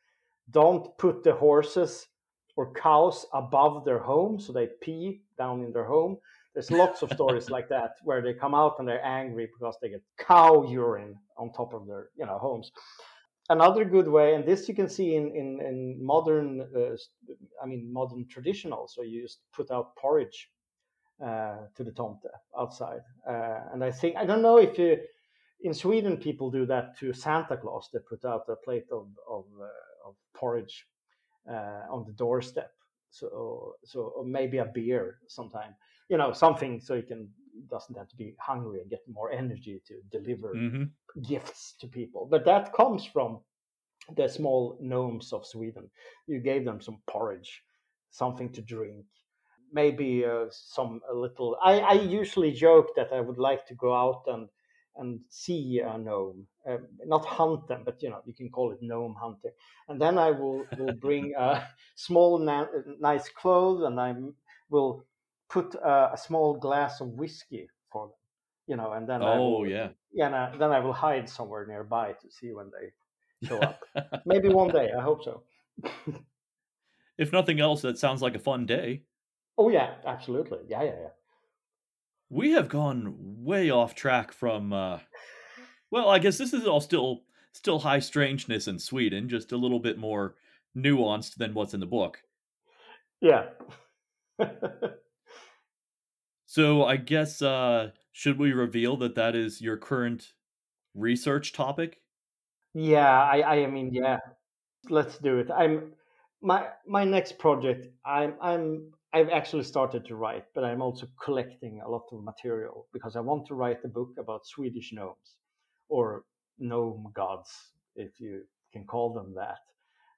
Don't put the horses or cows above their home so they pee down in their home. There's lots of stories like that where they come out and they're angry because they get cow urine on top of their you know homes. Another good way, and this you can see in in, in modern, uh, I mean modern traditional. So you just put out porridge uh, to the tomte outside. Uh, and I think I don't know if you in Sweden people do that to Santa Claus. They put out a plate of of, uh, of porridge on the doorstep. So so maybe a beer sometime. You know something so you can doesn't have to be hungry and get more energy to deliver mm-hmm. gifts to people. But that comes from the small gnomes of Sweden. You gave them some porridge, something to drink, maybe uh, some a little. I, I usually joke that I would like to go out and and see a gnome, uh, not hunt them, but you know you can call it gnome hunting. And then I will will bring a small na- nice clothes, and I will put a, a, small glass of whiskey for them. You know, and then oh I will, yeah, yeah, and then I will hide somewhere nearby to see when they show up. maybe one day. I hope so. if nothing else, that sounds like a fun day. Oh yeah, absolutely. Yeah, yeah, yeah. We have gone way off track from uh well, I guess this is all still still high strangeness in Sweden, just a little bit more nuanced than what's in the book. Yeah. so, I guess uh should we reveal that that is your current research topic? Yeah, I I mean, yeah. Let's do it. I'm my my next project i'm i'm I've actually started to write, but I'm also collecting a lot of material because I want to write a book about Swedish gnomes or gnome gods, if you can call them that.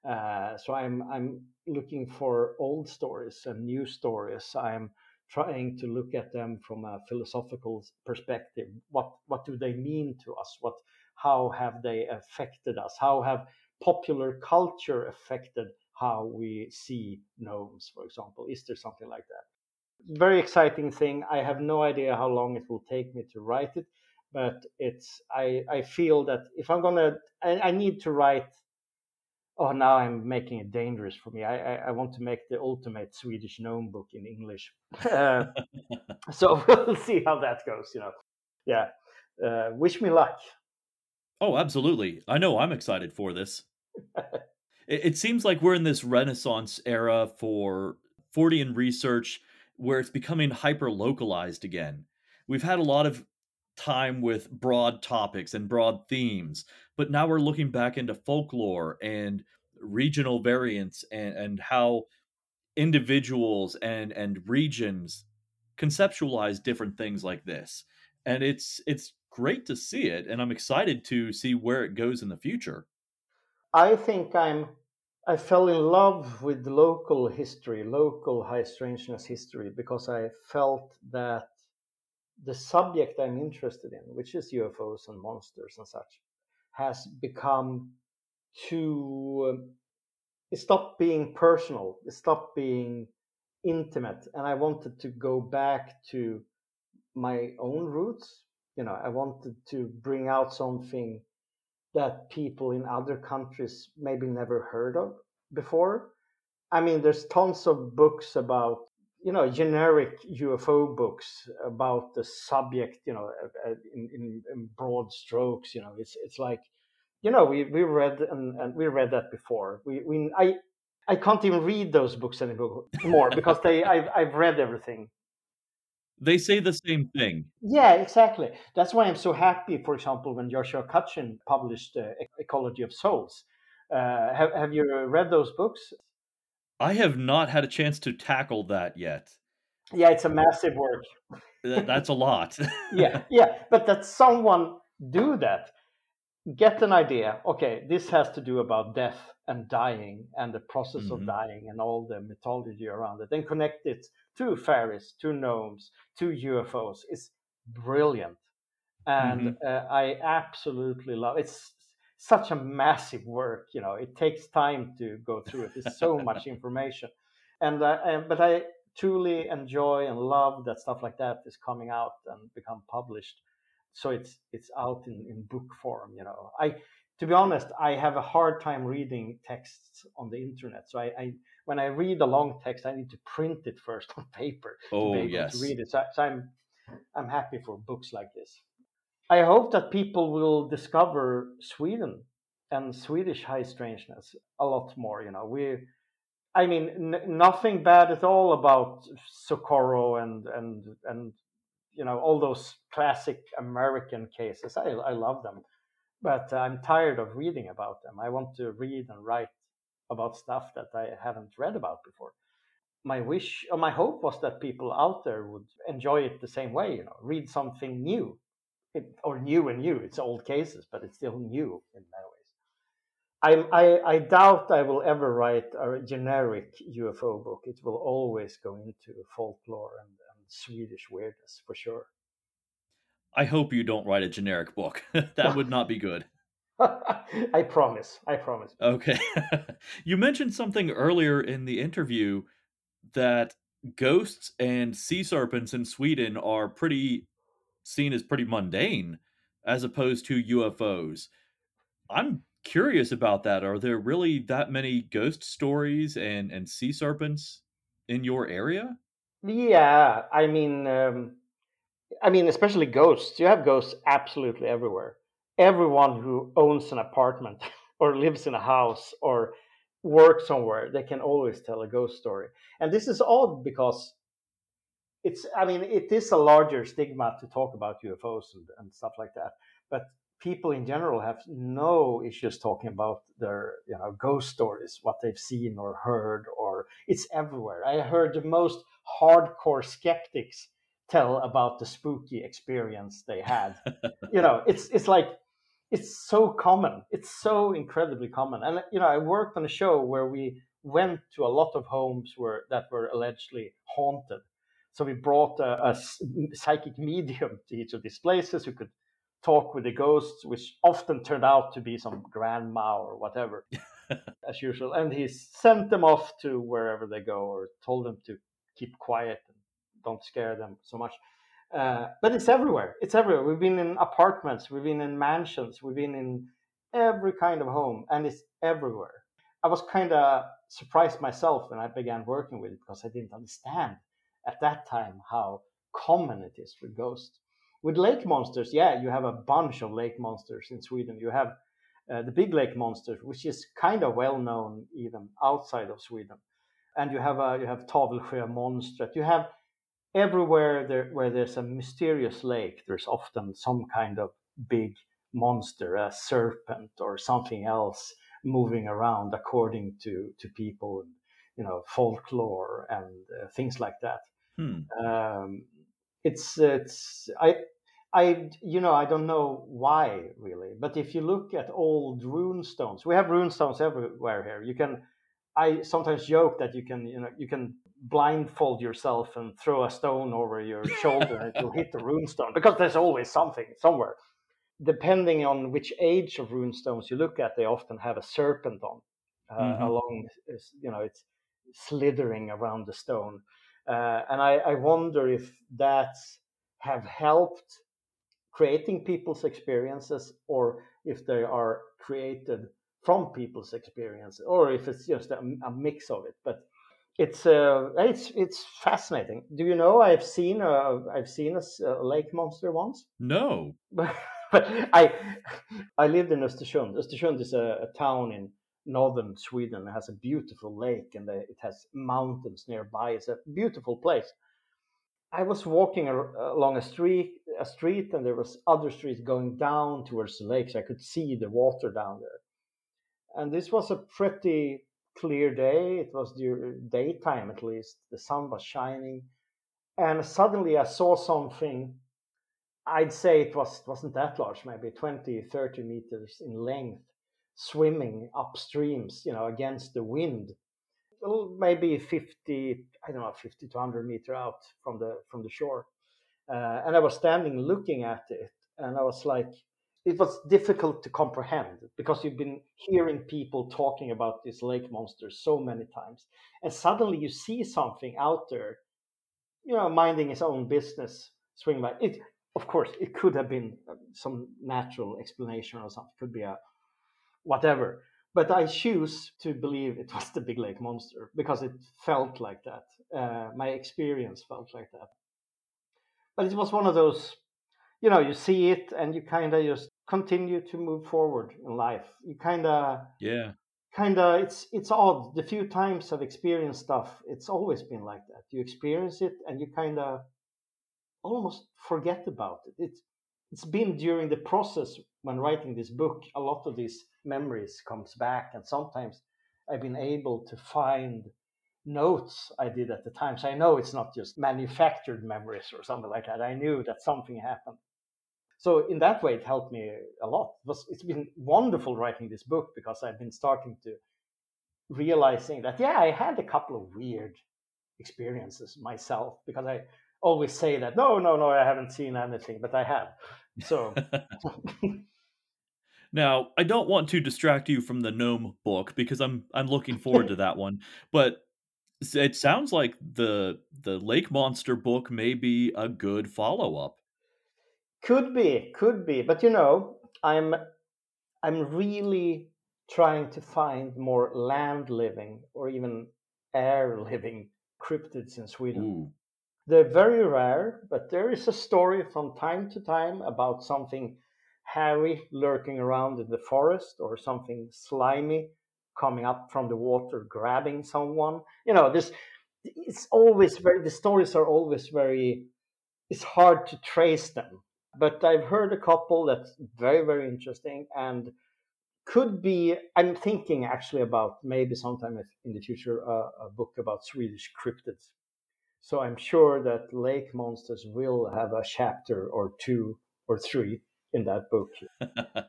Uh, so I'm I'm looking for old stories and new stories. I'm trying to look at them from a philosophical perspective. What what do they mean to us? What how have they affected us? How have popular culture affected how we see gnomes, for example. Is there something like that? Very exciting thing. I have no idea how long it will take me to write it, but it's I, I feel that if I'm gonna I, I need to write oh, now I'm making it dangerous for me. I, I, I want to make the ultimate Swedish gnome book in English. Uh, so we'll see how that goes. You know, yeah. Uh, wish me luck. Oh, absolutely. I know I'm excited for this. it, it seems like we're in this renaissance era for Fortean research where it's becoming hyper localized again. We've had a lot of time with broad topics and broad themes, but now we're looking back into folklore and regional variants and, and how individuals and and regions conceptualize different things like this. And it's it's great to see it and i'm excited to see where it goes in the future. I think i'm i fell in love with local history local high strangeness history because i felt that the subject I'm interested in, which is UFOs and monsters and such, has become too. Um, it stopped being personal. It stopped being intimate, and I wanted to go back to my own roots. You know, I wanted to bring out something that people in other countries maybe never heard of before. I mean, there's tons of books about you know generic UFO books about the subject, you know, in, in, in broad strokes. You know, it's it's like, you know, we we read and, and we read that before. We we I I can't even read those books anymore because they I've I've read everything. They say the same thing. Yeah, exactly. That's why I'm so happy. For example, when Joshua Cutchin published uh, Ecology of Souls, uh, have have you read those books? I have not had a chance to tackle that yet. Yeah, it's a massive work. That's a lot. yeah, yeah, but that someone do that, get an idea. Okay, this has to do about death and dying and the process mm-hmm. of dying and all the mythology around it, then connect it to fairies, to gnomes, to UFOs. It's brilliant, and mm-hmm. uh, I absolutely love. It's such a massive work. You know, it takes time to go through it. It's so much information, and, uh, and but I truly enjoy and love that stuff like that is coming out and become published. So it's it's out in, in book form. You know, I to be honest, I have a hard time reading texts on the internet. So I, I when I read a long text, I need to print it first on paper oh, to be able yes. to read it. So, so I'm I'm happy for books like this. I hope that people will discover Sweden and Swedish high strangeness a lot more. You know, we, I mean, nothing bad at all about Socorro and and and you know all those classic American cases. I I love them, but I'm tired of reading about them. I want to read and write about stuff that I haven't read about before. My wish or my hope was that people out there would enjoy it the same way. You know, read something new it, or new and new. It's old cases, but it's still new in many ways. I, I, I doubt I will ever write a generic UFO book. It will always go into folklore and, and Swedish weirdness for sure. I hope you don't write a generic book. that would not be good. I promise. I promise. Okay. you mentioned something earlier in the interview that ghosts and sea serpents in Sweden are pretty seen as pretty mundane as opposed to UFOs. I'm curious about that. Are there really that many ghost stories and, and sea serpents in your area? Yeah, I mean, um, I mean, especially ghosts. You have ghosts absolutely everywhere. Everyone who owns an apartment or lives in a house or works somewhere, they can always tell a ghost story. And this is odd because it's i mean it is a larger stigma to talk about ufos and, and, stuff like that but people in general have no issues talking about their you know ghost stories what they've seen or heard or it's everywhere. I heard the most hardcore skeptics tell about the spooky experience they had. You know it's it's like it's so common. It's so incredibly common. And you know i worked on a show where we went to a lot of homes where that were allegedly haunted so we brought a, a psychic medium to each of these places who could talk with the ghosts, which often turned out to be some grandma or whatever, as usual. And he sent them off to wherever they go or told them to keep quiet and don't scare them so much. Uh, but it's everywhere. It's everywhere. We've been in apartments, we've been in mansions, we've been in every kind of home, and it's everywhere. I was kind of surprised myself when I began working with it because I didn't understand at that time how common it is for ghosts. With lake monsters, yeah, you have a bunch of lake monsters in Sweden. You have uh, the big lake monster, which is kind of well known even outside of Sweden, and you have a, you have Tavelsjömonstret. You have everywhere there where there's a mysterious lake, there's often some kind of big monster, a serpent or something else moving around according to to people, you know, folklore and uh, things like that. Hmm. Um, it's it's I I you know I don't know why really, but if you look at old rune stones, we have rune stones everywhere here. You can I sometimes joke that you can you know you can blindfold yourself and throw a stone over your shoulder and it will hit the rune stone because there's always something somewhere. Depending on which age of rune stones you look at, they often have a serpent on uh, mm-hmm. along you know it's slithering around the stone, uh, and I, I wonder if that's have helped creating people's experiences or if they are created from people's experience or if it's just a, a mix of it. But it's uh, it's it's fascinating. Do you know i've seen a, i've seen a, a lake monster once? No. But i i lived in östersund. Östersund is a, a town in northern sweden it has a beautiful lake and it has mountains nearby it's a beautiful place I was walking along a street, a street, and there was other streets going down towards the lake, so I could see the water down there. And this was a pretty clear day. It was during daytime, at least. The sun was shining, and suddenly I saw something. I'd say it was it wasn't that large, maybe 20, 30 meters in length, swimming upstreams, you know, against the wind maybe 50, I don't know, 50 to 100 meter out from the from the shore. Uh, and I was standing looking at it, and I was like, it was difficult to comprehend because you've been hearing people talking about this lake monster so many times, and suddenly you see something out there, you know, minding its own business, swimming by. It, of course, it could have been uh, some natural explanation or something. It could be a whatever but I choose to believe it was the big lake monster because it felt like that. Uh, my experience felt like that. But it was one of those, you know, you see it and you kind of just continue to move forward in life. You kind of, yeah, kind of. It's it's odd. The few times I've experienced stuff, it's always been like that. You experience it and you kind of almost forget about it. It's it's been during the process when writing this book, a lot of these memories comes back and sometimes i've been able to find notes i did at the time. So i know it's not just manufactured memories or something like that. I knew that something happened. So in that way it helped me a lot. It's been wonderful writing this book because i've been starting to realizing that yeah i had a couple of weird experiences myself because i always say that no no no i haven't seen anything but i have so Now, I don't want to distract you from the gnome book because I'm I'm looking forward to that one. But it sounds like the the lake monster book may be a good follow up. Could be, could be, but you know, I'm I'm really trying to find more land living or even air living cryptids in Sweden. Ooh. They're very rare, but there is a story from time to time about something hairy lurking around in the forest or something slimy coming up from the water grabbing someone. You know this it's always very the stories are always very it's hard to trace them. But i've heard a couple that's very very interesting and could be i'm thinking actually about maybe sometime in the future uh, a book about swedish cryptids so i'm sure that lake monsters will have a chapter or two or three in that book.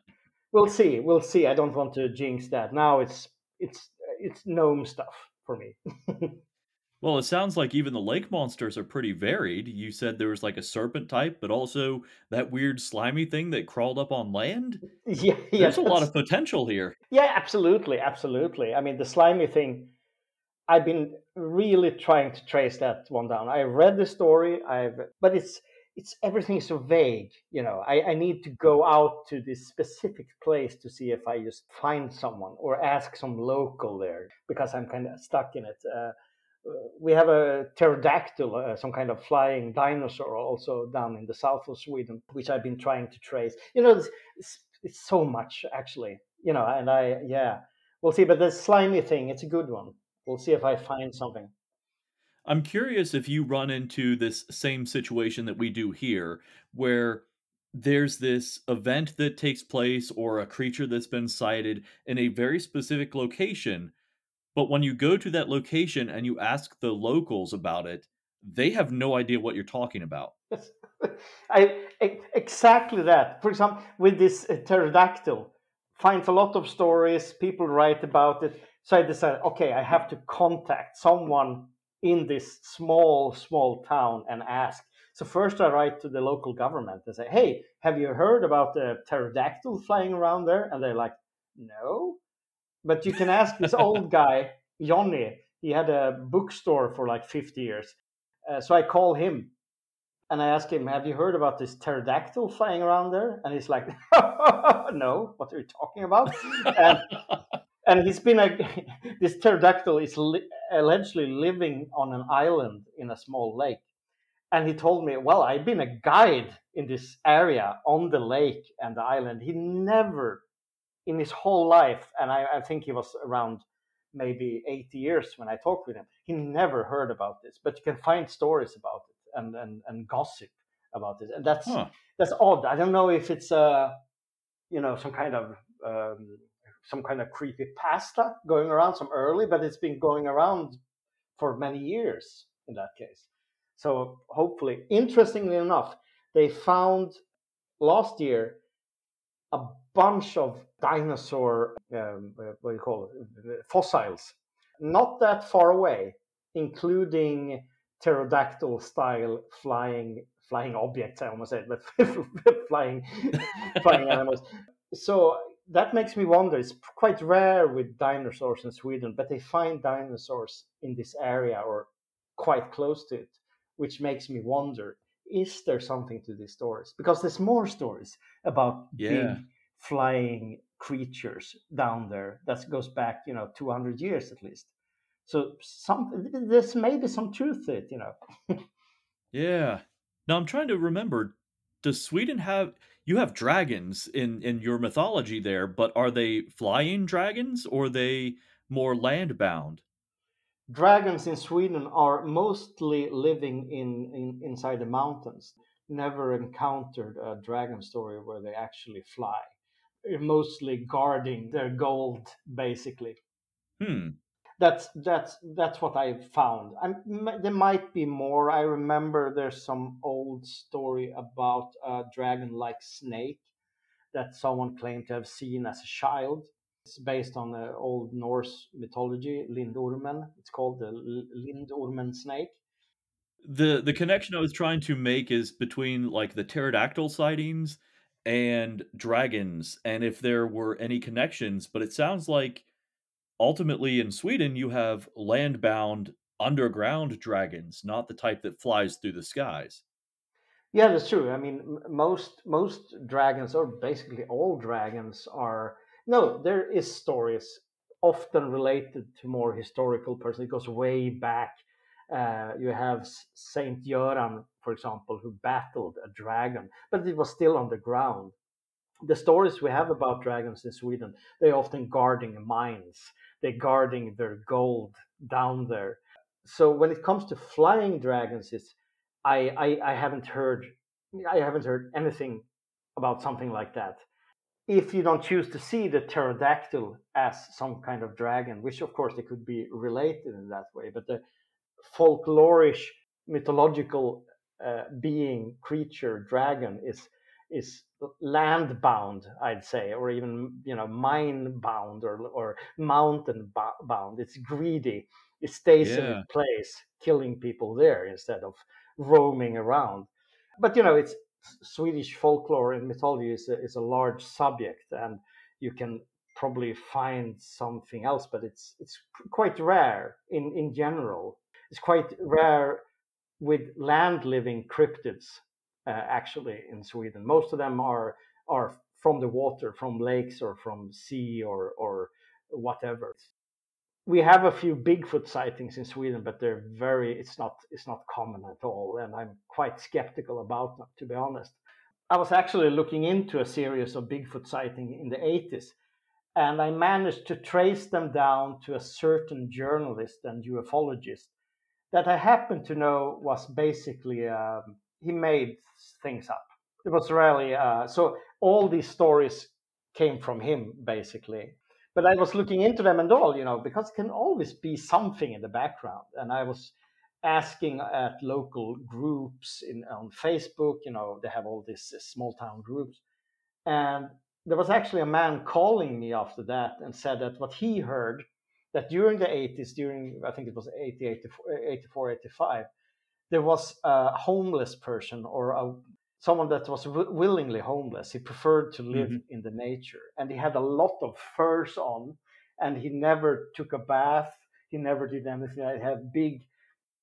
we'll see. We'll see. I don't want to jinx that. Now it's it's it's gnome stuff for me. well, it sounds like even the lake monsters are pretty varied. You said there was like a serpent type, but also that weird slimy thing that crawled up on land. Yeah, yeah there's a lot of potential here. Yeah, absolutely, absolutely. I mean, the slimy thing. I've been really trying to trace that one down. I read the story. I've, but it's it's everything is so vague. You know, I, I need to go out to this specific place to see if I just find someone or ask some local there because I'm kind of stuck in it. Uh, we have a pterodactyl, uh, some kind of flying dinosaur, also down in the south of Sweden, which I've been trying to trace. You know, it's, it's, it's so much actually. You know, and I yeah, we'll see. But the slimy thing, it's a good one. We'll see if I find something. I'm curious if you run into this same situation that we do here, where there's this event that takes place or a creature that's been sighted in a very specific location. But when you go to that location and you ask the locals about it, they have no idea what you're talking about. I exactly that. For example, with this uh, pterodactyl, finds a lot of stories. People write about it. So I decided, okay, I have to contact someone in this small, small town and ask. So first I write to the local government and say, hey, have you heard about the pterodactyl flying around there? And they're like, no. But you can ask this old guy, Johnny. He had a bookstore for like 50 years. Uh, so I call him and I ask him, have you heard about this pterodactyl flying around there? And he's like, no, what are you talking about? and and he's been a this pterodactyl is li- allegedly living on an island in a small lake. And he told me well i've been a guide in this area on the lake and the island. He never in his whole life and i, I think he was around maybe 80 years when i talked with him he never heard about this. But you can find stories about it and and, and gossip about it and that's huh. that's odd. I don't know if it's a you know some kind of um, some kind of creepy pasta going around, some early, but it's been going around for many years in that case. So hopefully, interestingly enough, they found last year a bunch of dinosaur, um, what do you call it, fossils, not that far away, including pterodactyl style flying flying objects. I almost said, but flying flying animals. So that makes me wonder. It's quite rare with dinosaurs in Sweden, but they find dinosaurs in this area or quite close to it, which makes me wonder: is there something to these stories? Because there's more stories about yeah. big flying creatures down there that goes back, you know, 200 years at least. So some there's maybe some truth to it, you know. yeah. Now I'm trying to remember. Does Sweden have? You have dragons in in your mythology there, but are they flying dragons or are they more land bound? Dragons in Sweden are mostly living in, in inside the mountains. Never encountered a dragon story where they actually fly. They're mostly guarding their gold, basically. Hmm that's that's that's what I found. I'm, there might be more. I remember there's some old story about a dragon-like snake that someone claimed to have seen as a child. It's based on the old Norse mythology, Lindormen. It's called the Lindormen snake. The the connection I was trying to make is between like the pterodactyl sightings and dragons, and if there were any connections. But it sounds like ultimately in Sweden you have land-bound underground dragons, not the type that flies through the skies. Yeah, that's true. I mean, most most dragons, or basically all dragons, are no. There is stories often related to more historical person. It goes way back. Uh, you have Saint Göran, for example, who battled a dragon, but it was still on the ground. The stories we have about dragons in Sweden, they're often guarding mines they're guarding their gold down there. So when it comes to flying dragons, it's I, I, I haven't heard I haven't heard anything about something like that. If you don't choose to see the pterodactyl as some kind of dragon, which of course they could be related in that way, but the folklorish mythological uh, being creature dragon is is land bound, I'd say, or even you know mine bound or or mountain bound. It's greedy. It stays yeah. in place, killing people there instead of roaming around. But you know, it's Swedish folklore and mythology is a, is a large subject, and you can probably find something else, but it's it's quite rare in in general. It's quite rare with land living cryptids actually in Sweden. Most of them are are from the water, from lakes or from sea or or whatever. We have a few Bigfoot sightings in Sweden, but they're very it's not it's not common at all, and I'm quite skeptical about them to be honest. I was actually looking into a series of Bigfoot sightings in the 80s, and I managed to trace them down to a certain journalist and ufologist that I happen to know was basically um, he made things up. It was really uh, so all these stories came from him basically. But I was looking into them and all, you know, because it can always be something in the background. And I was asking at local groups in on Facebook, you know, they have all these uh, small town groups. And there was actually a man calling me after that and said that what he heard that during the 80s, during I think it was 80, 84, 84 85, there was a homeless person or a, someone that was w- willingly homeless. He preferred to live mm-hmm. in the nature, and he had a lot of furs on, and he never took a bath. He never did anything. He had big,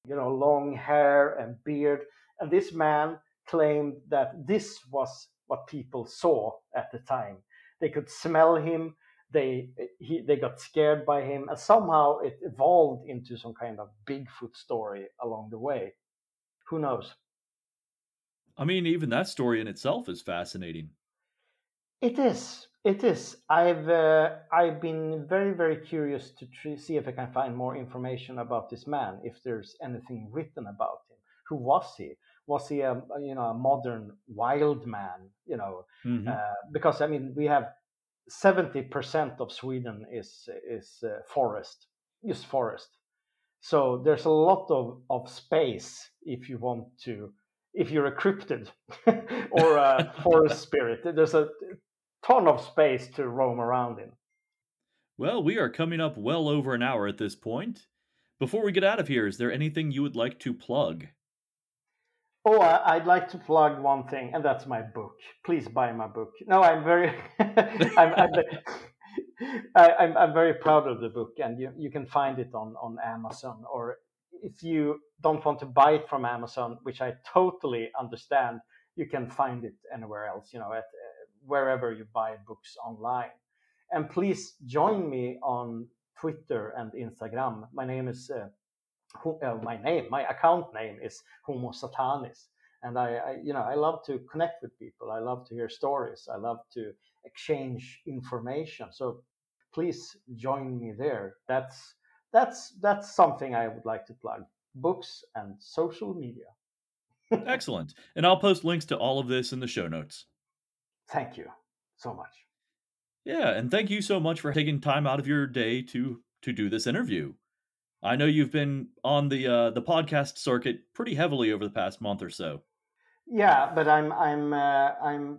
you know, long hair and beard. And this man claimed that this was what people saw at the time. They could smell him they he, they got scared by him, and somehow it evolved into some kind of Bigfoot story along the way. Who knows? I mean, even that story in itself is fascinating. It is. It is. I've uh, I've been very very curious to tr- see if I can find more information about this man. If there's anything written about him, who was he? Was he a you know a modern wild man? You know, mm-hmm. uh, because I mean we have 70% of Sweden is is uh, forest, just forest. So there's a lot of, of space if you want to, if you're uh, a cryptid or a forest spirit. There's a ton of space to roam around in. Well, we are coming up well over an hour at this point. Before we get out of here, is there anything you would like to plug? Oh, I'd like to plug one thing, and that's my book. Please buy my book. No, I'm very, I'm, I'm, I'm, I'm, very proud of the book, and you, you can find it on, on Amazon. Or if you don't want to buy it from Amazon, which I totally understand, you can find it anywhere else. You know, at uh, wherever you buy books online. And please join me on Twitter and Instagram. My name is uh, who, uh, my name, my account name is Homo Satanis, and I, I, you know, I love to connect with people. I love to hear stories. I love to exchange information. So please join me there. That's that's that's something I would like to plug: books and social media. Excellent, and I'll post links to all of this in the show notes. Thank you so much. Yeah, and thank you so much for taking time out of your day to to do this interview. I know you've been on the uh, the podcast circuit pretty heavily over the past month or so. Yeah, but I'm I'm uh, I'm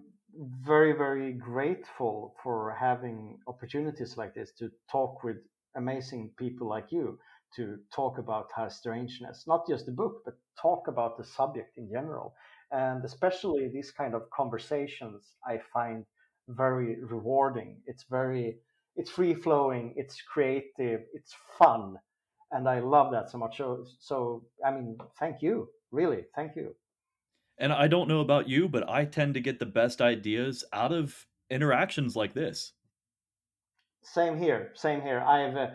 very very grateful for having opportunities like this to talk with amazing people like you to talk about high strangeness, not just the book, but talk about the subject in general, and especially these kind of conversations I find very rewarding. It's very it's free flowing, it's creative, it's fun and I love that so much. So, so I mean, thank you, really, thank you. And I don't know about you, but I tend to get the best ideas out of interactions like this. Same here, same here. I've uh,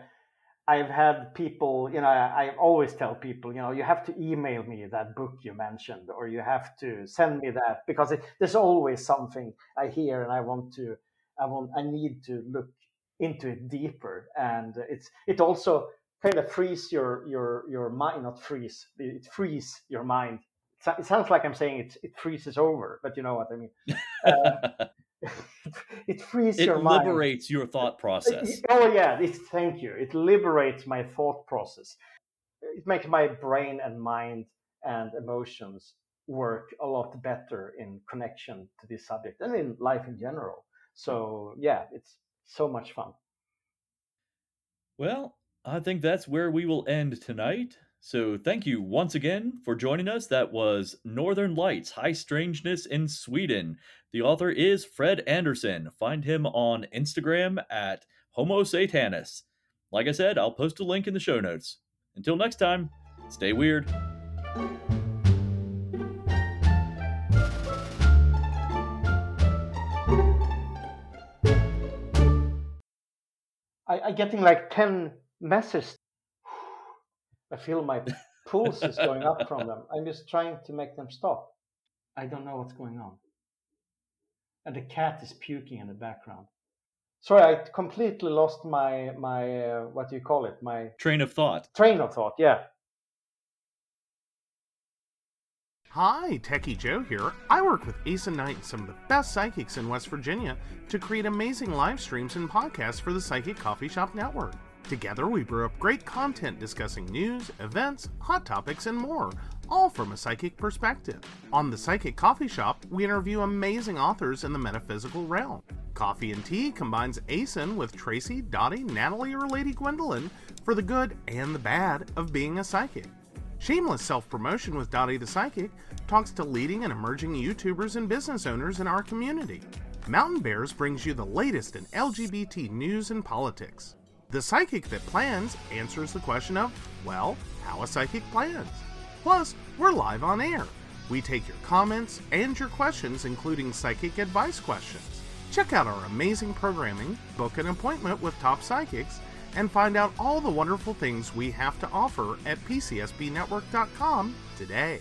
I've had people, you know, I, I always tell people, you know, you have to email me that book you mentioned, or you have to send me that because it, there's always something I hear and I want to, I want, I need to look into it deeper. And it's it also kind of frees your your your mind not freeze it frees your mind it sounds like i'm saying it it freezes over but you know what i mean. Uh, it frees it your mind. it liberates your thought process. Oh yeah it, thank you. It liberates my thought process. It makes my brain and mind and emotions work a lot better in connection to this subject and in life in general. So yeah it's so much fun. Well I think that's where we will end tonight. So, thank you once again for joining us. That was Northern Lights High Strangeness in Sweden. The author is Fred Andersson. Find him on Instagram at Homo Satanis. Like I said, I'll post a link in the show notes. Until next time, stay weird. I'm getting like 10 messages I feel my pulse is going up from them. I'm just trying to make them stop. I don't know what's going on. And the cat is puking in the background. Sorry, I completely lost my my uh, what do you call it? My train of thought. Train of thought. Yeah. Hi, Techie Joe here. I work with Ace and Knight and some of the best psychics in West Virginia to create amazing live streams and podcasts for the Psychic Coffee Shop Network. Together, we brew up great content discussing news, events, hot topics, and more, all from a psychic perspective. On the Psychic Coffee Shop, we interview amazing authors in the metaphysical realm. Coffee and Tea combines ASIN with Tracy, Dottie, Natalie, or Lady Gwendolyn for the good and the bad of being a psychic. Shameless Self Promotion with Dottie the Psychic talks to leading and emerging YouTubers and business owners in our community. Mountain Bears brings you the latest in LGBT news and politics. The Psychic That Plans answers the question of, well, how a psychic plans. Plus, we're live on air. We take your comments and your questions, including psychic advice questions. Check out our amazing programming, book an appointment with top psychics, and find out all the wonderful things we have to offer at PCSBNetwork.com today.